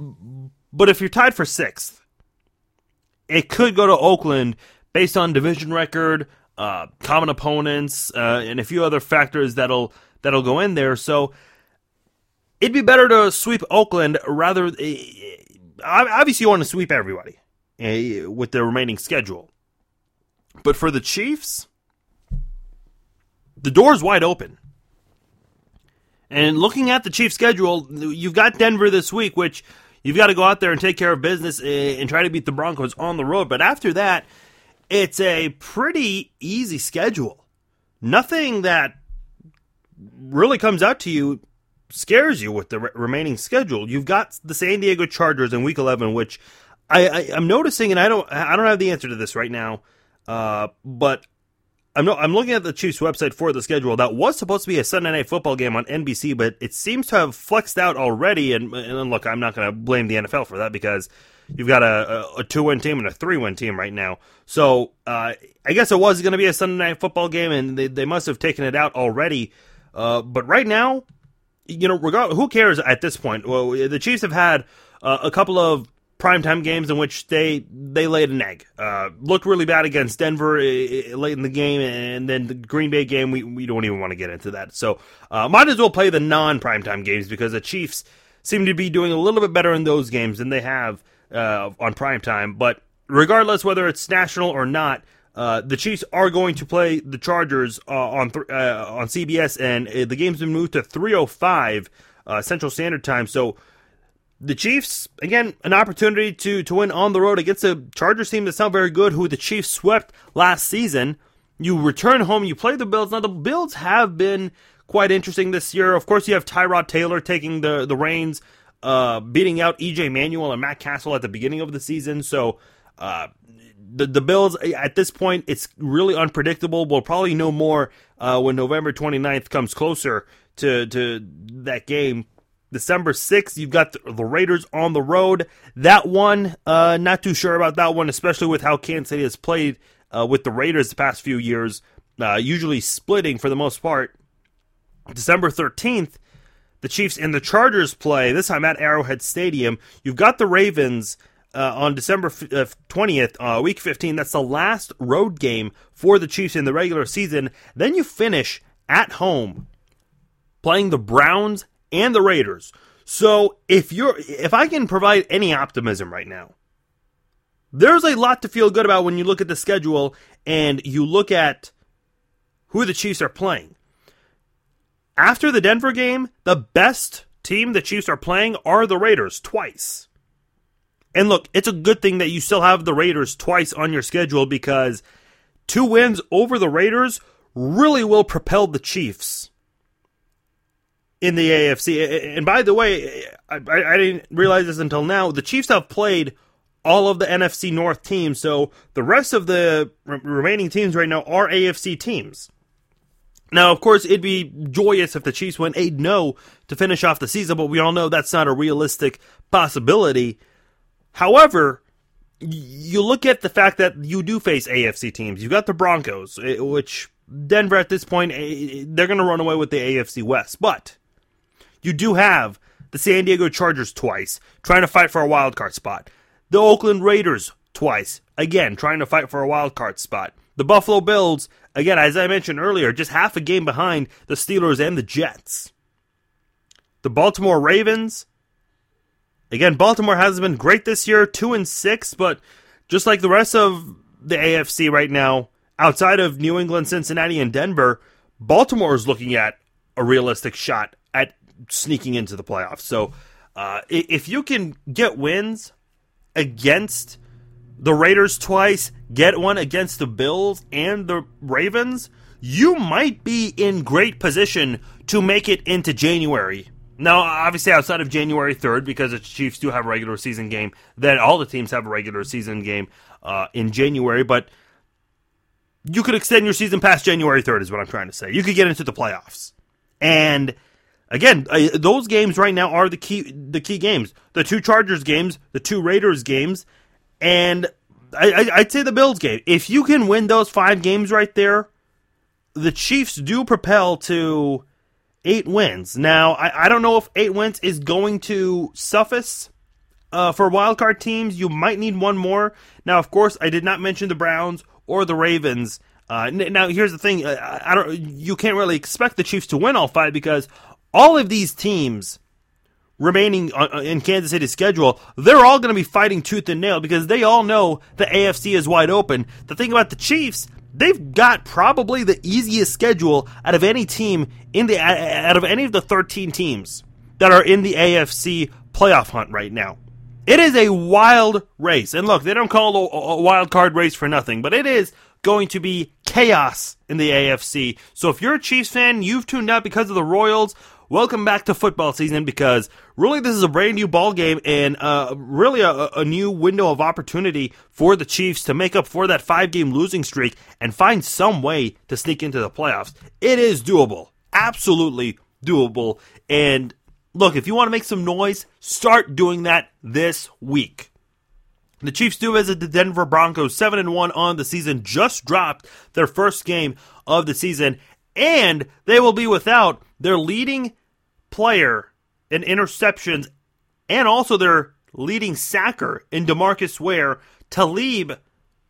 but if you're tied for sixth, it could go to Oakland based on division record, uh, common opponents, uh, and a few other factors that'll that'll go in there. So it'd be better to sweep Oakland rather. Eh, obviously, you want to sweep everybody uh, with the remaining schedule, but for the Chiefs, the door's wide open. And looking at the Chiefs' schedule, you've got Denver this week, which you've got to go out there and take care of business and try to beat the Broncos on the road. But after that, it's a pretty easy schedule. Nothing that really comes out to you scares you with the re- remaining schedule. You've got the San Diego Chargers in Week 11, which I, I, am noticing, and I don't I don't have the answer to this right now, uh, but I'm no, I'm looking at the Chiefs website for the schedule. That was supposed to be a Sunday night football game on NBC, but it seems to have flexed out already. And, and look, I'm not going to blame the NFL for that because you've got a, a, a two win team and a three win team right now. So uh, I guess it was going to be a Sunday night football game, and they, they must have taken it out already. Uh, but right now, you know, regard who cares at this point? Well, the Chiefs have had uh, a couple of primetime games in which they they laid an egg. Uh, looked really bad against Denver late in the game, and then the Green Bay game. We, we don't even want to get into that. So uh, might as well play the non primetime games because the Chiefs seem to be doing a little bit better in those games than they have uh, on primetime. But regardless whether it's national or not. Uh, the Chiefs are going to play the Chargers uh, on th- on CBS, and the game's been moved to 3:05 Central Standard Time. So the Chiefs, again, an opportunity to, to win on the road against a Chargers team that's not very good, who the Chiefs swept last season. You return home, you play the Bills. Now, the Bills have been quite interesting this year. Of course, you have Tyrod Taylor taking the, the reins, uh, beating out EJ Manuel and Matt Cassel at the beginning of the season. So, uh, the, the Bills, at this point, it's really unpredictable. We'll probably know more uh, when November 29th comes closer to, to that game. December 6th, you've got the Raiders on the road. That one, uh, not too sure about that one, especially with how Kansas City has played uh, with the Raiders the past few years, uh, usually splitting for the most part. December 13th, the Chiefs and the Chargers play, this time at Arrowhead Stadium. You've got the Ravens uh, on December 20th, uh, uh, week 15. That's the last road game for the Chiefs in the regular season. Then you finish at home playing the Browns and the Raiders. So if you're if I can provide any optimism right now, there's a lot to feel good about when you look at the schedule and you look at who the Chiefs are playing. After the Denver game, the best team the Chiefs are playing are the Raiders twice. And look, it's a good thing that you still have the Raiders twice on your schedule because two wins over the Raiders really will propel the Chiefs in the AFC. And by the way, I, I, didn't realize this until now. The Chiefs have played all of the NFC North teams, so the rest of the re- remaining teams right now are AFC teams. Now, of course, it'd be joyous if the Chiefs went 8 0 to finish off the season, but we all know that's not a realistic possibility. However, you look at the fact that you do face AFC teams. You've got the Broncos, eh, which Denver at this point, eh, they're going to run away with the AFC West. But you do have the San Diego Chargers twice, trying to fight for a wild card spot. The Oakland Raiders twice, again, trying to fight for a wild card spot. The Buffalo Bills, again, as I mentioned earlier, just half a game behind the Steelers and the Jets. The Baltimore Ravens, again, Baltimore hasn't been great this year, 2 and 6, but just like the rest of the AFC right now, outside of New England, Cincinnati, and Denver, Baltimore is looking at a realistic shot at sneaking into the playoffs. So uh, if you can get wins against the Raiders twice, get one against the Bills and the Ravens, you might be in great position to make it into January. Now, obviously, outside of January 3rd, because the Chiefs do have a regular season game, then all the teams have a regular season game uh, in January, but you could extend your season past January 3rd, is what I'm trying to say. You could get into the playoffs. And again, those games right now are the key the key games. The two Chargers games, the two Raiders games, and I, would say the Bills game. If you can win those five games right there, the Chiefs do propel to eight wins. Now, I, I don't know if eight wins is going to suffice uh, for wildcard teams, you might need one more. Now, of course, I did not mention the Browns or the Ravens. Uh, now, here's the thing: uh, I don't. You can't really expect the Chiefs to win all five because all of these teams remaining in Kansas City's schedule, they're all going to be fighting tooth and nail because they all know the AFC is wide open. The thing about the Chiefs, they've got probably the easiest schedule out of any team in the out of any of the 13 teams that are in the AFC playoff hunt right now. It is a wild race. And look, they don't call it a wild card race for nothing, but it is going to be chaos in the AFC. So if you're a Chiefs fan, you've tuned out because of the Royals, welcome back to football season because really this is a brand new ball game and uh, really a, a, new window of opportunity for the Chiefs to make up for that five game losing streak and find some way to sneak into the playoffs. It is doable, absolutely doable. And look, if you want to make some noise, start doing that this week. The Chiefs do visit the Denver Broncos 7 and 1 on the season, just dropped their first game of the season, and they will be without their leading player in interceptions and also their leading sacker in Demarcus Ware. Talib,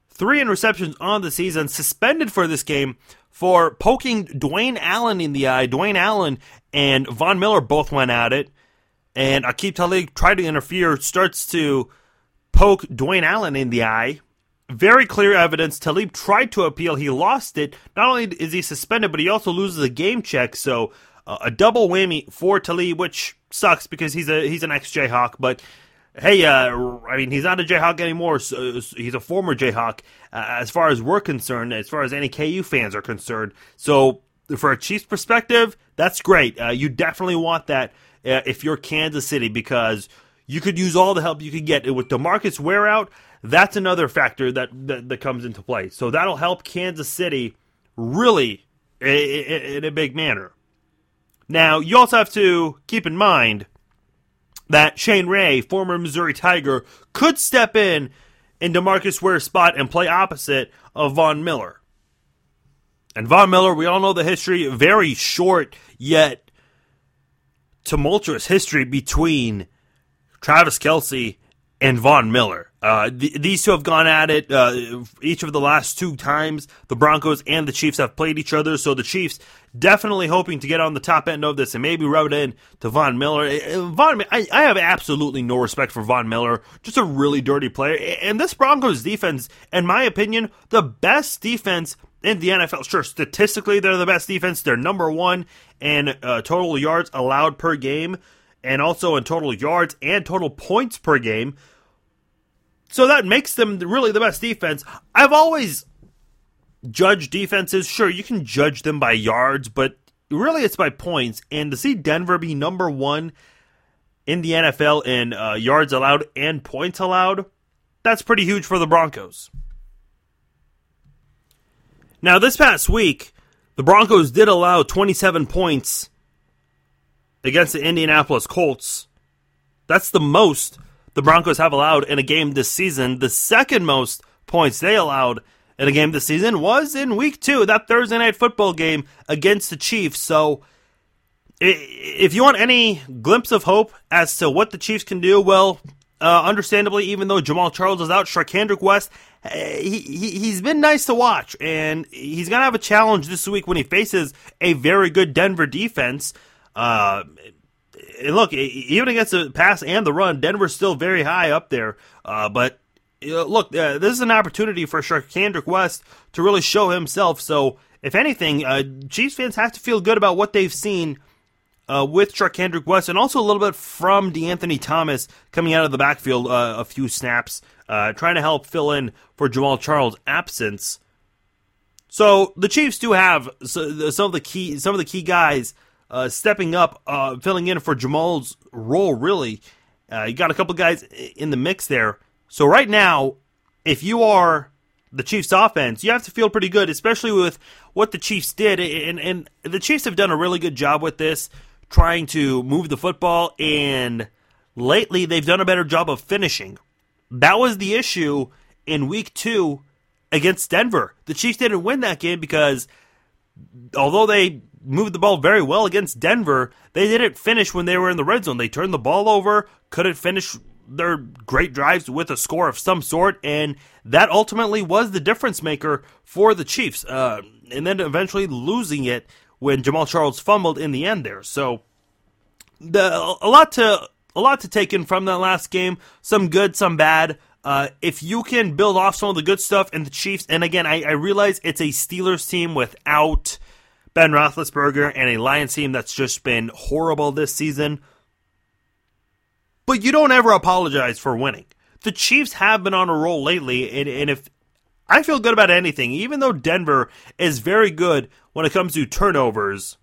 three interceptions on the season, suspended for this game for poking Dwayne Allen in the eye. Dwayne Allen and Von Miller both went at it. And Aqib Talib tried to interfere, starts to poke Dwayne Allen in the eye. Very clear evidence. Talib tried to appeal. He lost it. Not only is he suspended, but he also loses a game check. So a double whammy for Talib, which sucks because he's a he's an ex Jayhawk. But hey, uh, I mean he's not a Jayhawk anymore. So he's a former Jayhawk. Uh, as far as we're concerned, as far as any KU fans are concerned. So for a Chiefs perspective, that's great. Uh, you definitely want that uh, if you're Kansas City because you could use all the help you could get with Demarcus Ware out. That's another factor that, that, that comes into play. So that'll help Kansas City really in a big manner. Now, you also have to keep in mind that Shane Ray, former Missouri Tiger, could step in in Demarcus Ware's spot and play opposite of Von Miller. And Von Miller, we all know the history, very short yet tumultuous history between Travis Kelce and Von Miller. Uh, th- these two have gone at it uh, each of the last two times the Broncos and the Chiefs have played each other. So the Chiefs definitely hoping to get on the top end of this and maybe rub it in to Von Miller. Uh, uh, Von, I, I have absolutely no respect for Von Miller. Just a really dirty player. And this Broncos defense, in my opinion, the best defense in the NFL. Sure, statistically they're the best defense. They're number one in uh, total yards allowed per game and also in total yards and total points per game. So that makes them really the best defense. I've always judged defenses. Sure, you can judge them by yards, but really it's by points. And to see Denver be number one in the NFL in uh, yards allowed and points allowed, that's pretty huge for the Broncos. Now, this past week, the Broncos did allow 27 points against the Indianapolis Colts. That's the most the Broncos have allowed in a game this season. The second most points they allowed in a game this season was in week two, that Thursday night football game against the Chiefs. So, if you want any glimpse of hope as to what the Chiefs can do, well, uh, understandably, even though Jamaal Charles is out, Charcandrick West, eh, he, he, has been nice to watch. And he's going to have a challenge this week when he faces a very good Denver defense. Uh, and look, even against the pass and the run, Denver's still very high up there. Uh, but look, uh, this is an opportunity for Charcandrick West to really show himself. So, if anything, uh, Chiefs fans have to feel good about what they've seen uh, with Charcandrick West, and also a little bit from De'Anthony Thomas coming out of the backfield uh, a few snaps, uh, trying to help fill in for Jamaal Charles' absence. So the Chiefs do have some of the key some of the key guys uh, stepping up, uh, filling in for Jamaal's role. Really, uh, you got a couple guys in the mix there. So right now, if you are the Chiefs offense, you have to feel pretty good, especially with what the Chiefs did. And, and the Chiefs have done a really good job with this, trying to move the football. And lately, they've done a better job of finishing. That was the issue in week two against Denver. The Chiefs didn't win that game because although they moved the ball very well against Denver. They didn't finish when they were in the red zone. They turned the ball over, couldn't finish their great drives with a score of some sort, and that ultimately was the difference maker for the Chiefs. Uh, and then eventually losing it when Jamaal Charles fumbled in the end there. So the a lot to a lot to take in from that last game. Some good, some bad. Uh, if you can build off some of the good stuff in the Chiefs, and again, I, I realize it's a Steelers team without Ben Roethlisberger and a Lions team that's just been horrible this season. But you don't ever apologize for winning. The Chiefs have been on a roll lately, and, and if I feel good about anything, even though Denver is very good when it comes to turnovers.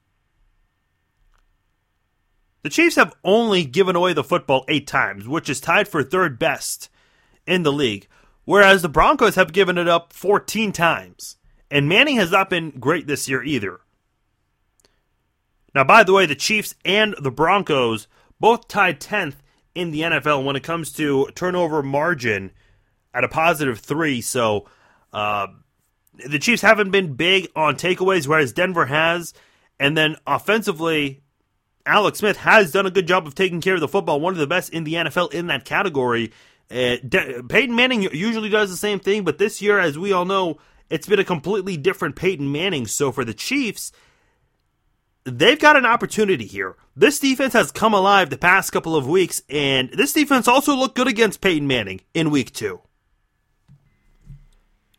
The Chiefs have only given away the football eight times, which is tied for third best in the league, whereas the Broncos have given it up 14 times. And Manning has not been great this year either. Now, by the way, the Chiefs and the Broncos both tied 10th in the NFL when it comes to turnover margin at a positive three. So uh, the Chiefs haven't been big on takeaways, whereas Denver has. And then offensively, Alex Smith has done a good job of taking care of the football, one of the best in the NFL in that category. Uh, De- Peyton Manning usually does the same thing, but this year, as we all know, it's been a completely different Peyton Manning. So for the Chiefs, they've got an opportunity here. This defense has come alive the past couple of weeks, and this defense also looked good against Peyton Manning in week two.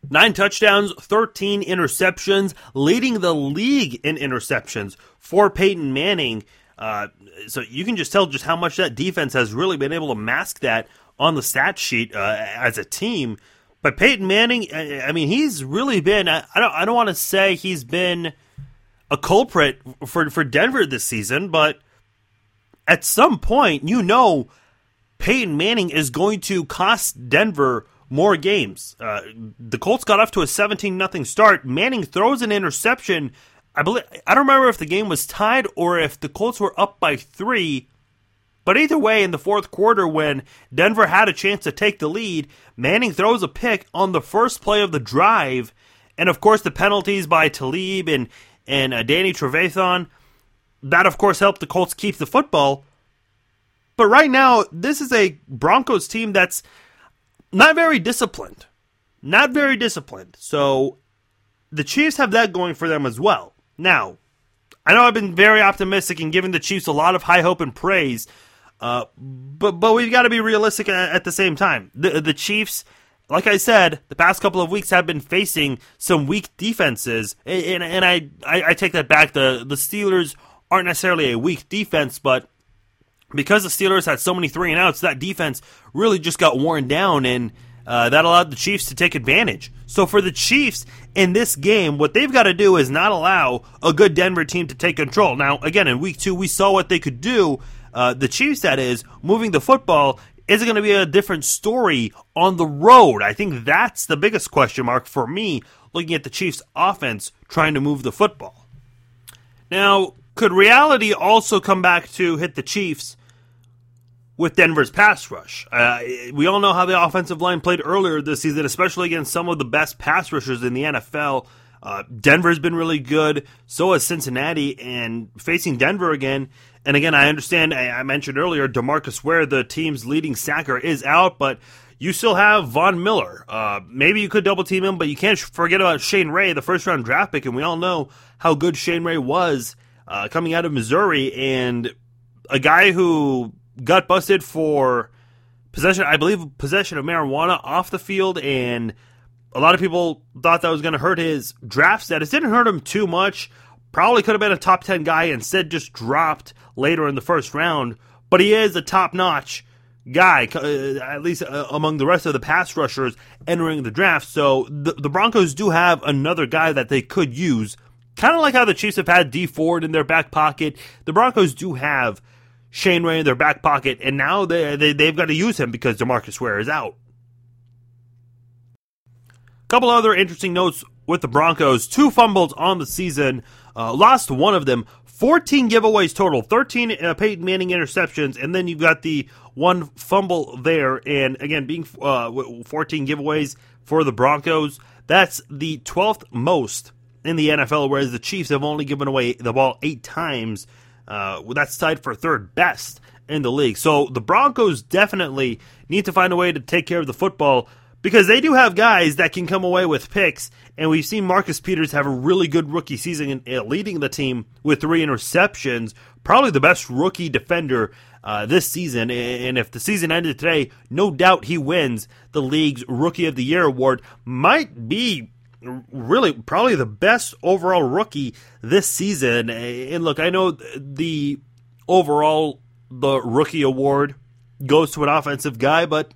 Nine touchdowns, 13 interceptions, leading the league in interceptions for Peyton Manning. Uh, so you can just tell just how much that defense has really been able to mask that on the stat sheet uh, as a team. But Peyton Manning, I mean, he's really been. I don't. I don't want to say he's been a culprit for for Denver this season, but at some point, you know, Peyton Manning is going to cost Denver more games. Uh, the Colts got off to a 17 nothing start. Manning throws an interception. I believe I don't remember if the game was tied or if the Colts were up by 3. But either way, in the fourth quarter, when Denver had a chance to take the lead, Manning throws a pick on the first play of the drive. And of course, the penalties by Talib and and uh, Danny Trevathan. That, of course, helped the Colts keep the football. But right now, this is a Broncos team that's not very disciplined. Not very disciplined. So the Chiefs have that going for them as well. Now, I know I've been very optimistic and giving the Chiefs a lot of high hope and praise, uh, but but we've got to be realistic at, at the same time. The the Chiefs like I said, the past couple of weeks have been facing some weak defenses, and, and I, I, I take that back. The the Steelers aren't necessarily a weak defense, but because the Steelers had so many three and outs, that defense really just got worn down, and uh, that allowed the Chiefs to take advantage. So for the Chiefs in this game, what they've got to do is not allow a good Denver team to take control. Now, again, in week two, we saw what they could do. Uh, the Chiefs, that is, moving the football is it going to be a different story on the road? I think that's the biggest question mark for me looking at the Chiefs' offense trying to move the football. Now, could reality also come back to hit the Chiefs with Denver's pass rush? Uh, we all know how the offensive line played earlier this season, especially against some of the best pass rushers in the NFL. Uh, Denver's been really good. So has Cincinnati. And facing Denver again, and again, I understand. I mentioned earlier, Demarcus Ware, the team's leading sacker, is out, but you still have Von Miller. Uh, maybe you could double team him, but you can't forget about Shane Ray, the first round draft pick, and we all know how good Shane Ray was uh, coming out of Missouri, and a guy who got busted for possession, I believe, possession of marijuana off the field, and a lot of people thought that was going to hurt his draft status. Didn't hurt him too much. Probably could have been a top 10 guy, instead just dropped later in the first round. But he is a top notch guy, uh, at least uh, among the rest of the pass rushers entering the draft. So the, the Broncos do have another guy that they could use. Kind of like how the Chiefs have had Dee Ford in their back pocket. The Broncos do have Shane Ray in their back pocket, and now they, they, they've got to use him because Demarcus Ware is out. A Couple other interesting notes with the Broncos. Two fumbles on the season. Uh, lost one of them. 14 giveaways total. 13 uh, Peyton Manning interceptions. And then you've got the one fumble there. And again, being uh, 14 giveaways for the Broncos. That's the 12th most in the NFL, whereas the Chiefs have only given away the ball eight times. Uh, that's tied for third best in the league. So the Broncos definitely need to find a way to take care of the football because they do have guys that can come away with picks. And we've seen Marcus Peters have a really good rookie season in, leading the team with three interceptions, probably the best rookie defender uh, this season. And if the season ended today, no doubt he wins the league's Rookie of the Year award. Might be really probably the best overall rookie this season. And look, I know the overall the rookie award goes to an offensive guy, but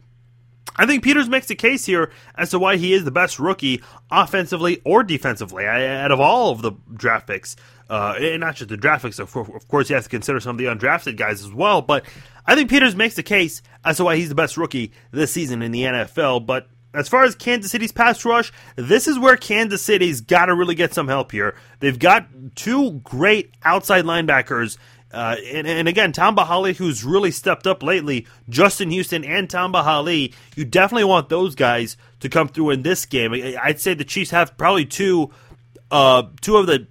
I think Peters makes a case here as to why he is the best rookie offensively or defensively out of all of the draft picks. Uh, and not just the draft picks, of course, you have to consider some of the undrafted guys as well. But I think Peters makes the case as to why he's the best rookie this season in the NFL. But as far as Kansas City's pass rush, this is where Kansas City's got to really get some help here. They've got two great outside linebackers. Uh, and, and, again, Tamba Hali, who's really stepped up lately, Justin Houston and Tamba Hali, you definitely want those guys to come through in this game. I'd say the Chiefs have probably two, uh, two of the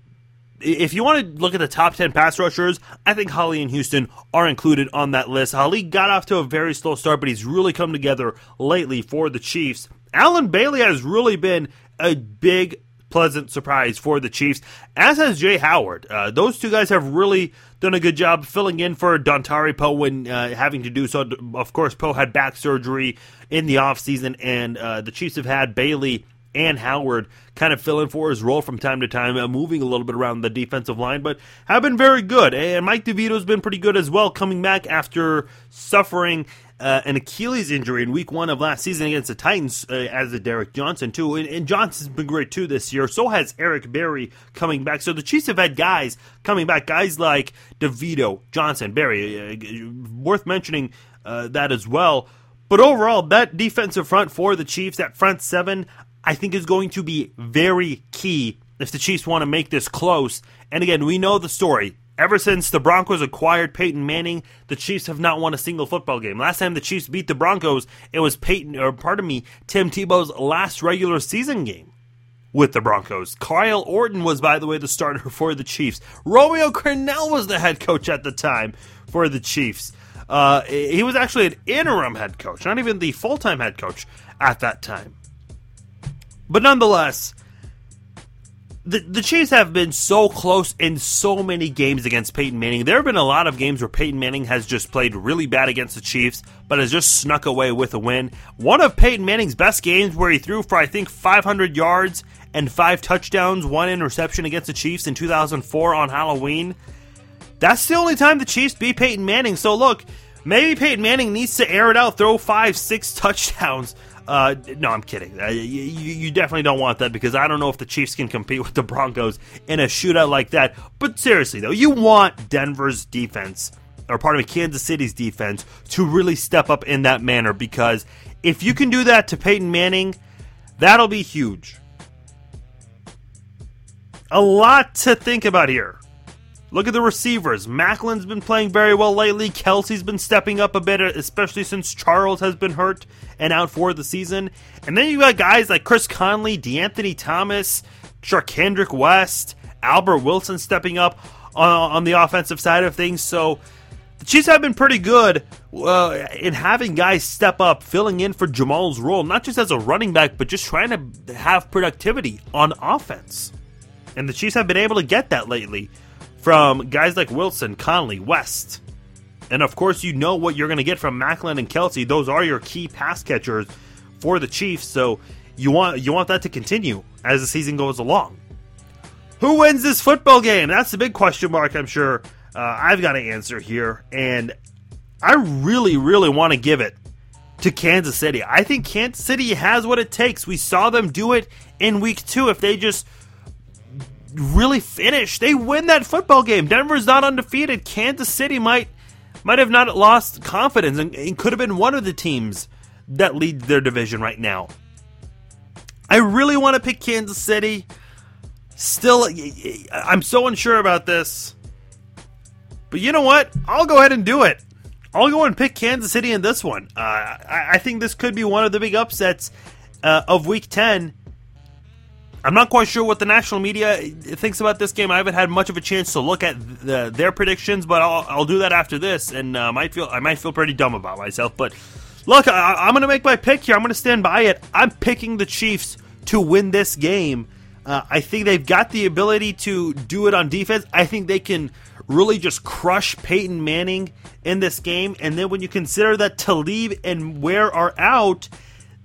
if you want to look at the top 10 pass rushers, I think Hali and Houston are included on that list. Hali got off to a very slow start, but he's really come together lately for the Chiefs. Allen Bailey has really been a big, pleasant surprise for the Chiefs, as has Jaye Howard. Uh, those two guys have really done a good job filling in for Dontari Poe when uh, having to do so. Of course, Poe had back surgery in the offseason, and uh, the Chiefs have had Bailey and Howard kind of fill in for his role from time to time, uh, moving a little bit around the defensive line, but have been very good. And Mike DeVito's been pretty good as well, coming back after suffering uh, an Achilles injury in week one of last season against the Titans, uh, as did Derrick Johnson, too. And, and, Johnson's been great, too, this year. So has Eric Berry coming back. So the Chiefs have had guys coming back, guys like DeVito, Johnson, Berry. Uh, worth mentioning uh, that as well. But overall, that defensive front for the Chiefs, that front seven, I think is going to be very key if the Chiefs want to make this close. And again, we know the story. Ever since the Broncos acquired Peyton Manning, the Chiefs have not won a single football game. Last time the Chiefs beat the Broncos, it was Peyton, or pardon me, Tim Tebow's last regular season game with the Broncos. Kyle Orton was, by the way, the starter for the Chiefs. Romeo Crennel was the head coach at the time for the Chiefs. Uh, he was actually an interim head coach, not even the full time head coach at that time. But nonetheless, the, the Chiefs have been so close in so many games against Peyton Manning. There have been a lot of games where Peyton Manning has just played really bad against the Chiefs, but has just snuck away with a win. One of Peyton Manning's best games where he threw for, I think, 500 yards and five touchdowns, one interception against the Chiefs in 2004 on Halloween. That's the only time the Chiefs beat Peyton Manning. So look, maybe Peyton Manning needs to air it out, throw five, six touchdowns uh, no, I'm kidding. Uh, you, you, definitely don't want that because I don't know if the Chiefs can compete with the Broncos in a shootout like that. But seriously, though, you want Denver's defense, or part of Kansas City's defense, to really step up in that manner because if you can do that to Peyton Manning, that'll be huge. A lot to think about here. Look at the receivers. Maclin's been playing very well lately. Kelce's been stepping up a bit, especially since Charles has been hurt and out for the season. And then you got guys like Chris Conley, DeAnthony Thomas, Charcandrick West, Albert Wilson stepping up on, on, the offensive side of things. So the Chiefs have been pretty good uh, in having guys step up, filling in for Jamaal's role, not just as a running back, but just trying to have productivity on offense. And the Chiefs have been able to get that lately from guys like Wilson, Conley, West. And of course, you know what you're going to get from Maclin and Kelce. Those are your key pass catchers for the Chiefs. So you want you want that to continue as the season goes along. Who wins this football game? That's the big question mark. I'm sure uh, I've got an answer here, and I really, really want to give it to Kansas City. I think Kansas City has what it takes. We saw them do it in Week Two. If they just really finish. They win that football game. Denver's not undefeated. Kansas City might might have not lost confidence and, and could have been one of the teams that lead their division right now. I really want to pick Kansas City. Still, I'm so unsure about this. But you know what? I'll go ahead and do it. I'll go and pick Kansas City in this one. Uh, I, I, think this could be one of the big upsets uh, of Week 10 I'm not quite sure what the national media thinks about this game. I haven't had much of a chance to look at the, their predictions, but I'll, I'll, do that after this, and uh, might feel I might feel pretty dumb about myself. But look, I, am going to make my pick here. I'm going to stand by it. I'm picking the Chiefs to win this game. Uh, I think they've got the ability to do it on defense. I think they can really just crush Peyton Manning in this game. And then when you consider that Talib and Ware are out,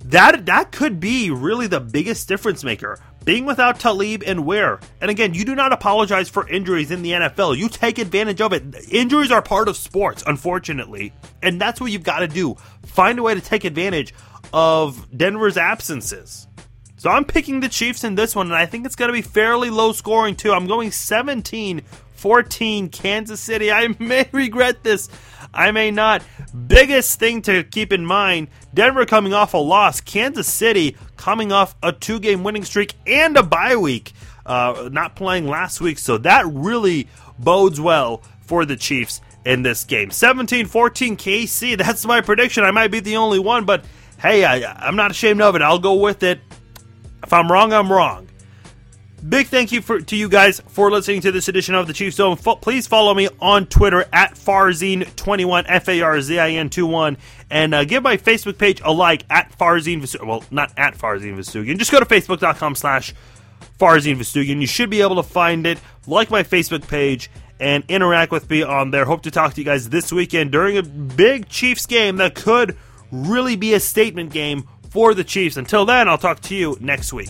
that that could be really the biggest difference maker being without Talib and Ware. And again, you do not apologize for injuries in the NFL. You take advantage of it. Injuries are part of sports, unfortunately. And that's what you've got to do. Find a way to take advantage of Denver's absences. So I'm picking the Chiefs in this one, and I think it's going to be fairly low scoring, too. I'm going 17 14 Kansas City. I may regret this. I may not. Biggest thing to keep in mind Denver coming off a loss, Kansas City coming off a two game winning streak and a bye week, uh, not playing last week. So that really bodes well for the Chiefs in this game. 17 14 KC, that's my prediction. I might be the only one, but hey, I, I'm not ashamed of it. I'll go with it. If I'm wrong, I'm wrong. Big thank you for, to you guys for listening to this edition of the Chiefs Zone. F- please follow me on Twitter at Farzin21, F A R Z I N 21, and uh, give my Facebook page a like at Farzin Vousoughian. Well, not at Farzin Vousoughian. Just go to facebook.com slash Farzin Vousoughian. You should be able to find it. Like my Facebook page and interact with me on there. Hope to talk to you guys this weekend during a big Chiefs game that could really be a statement game for the Chiefs. Until then, I'll talk to you next week.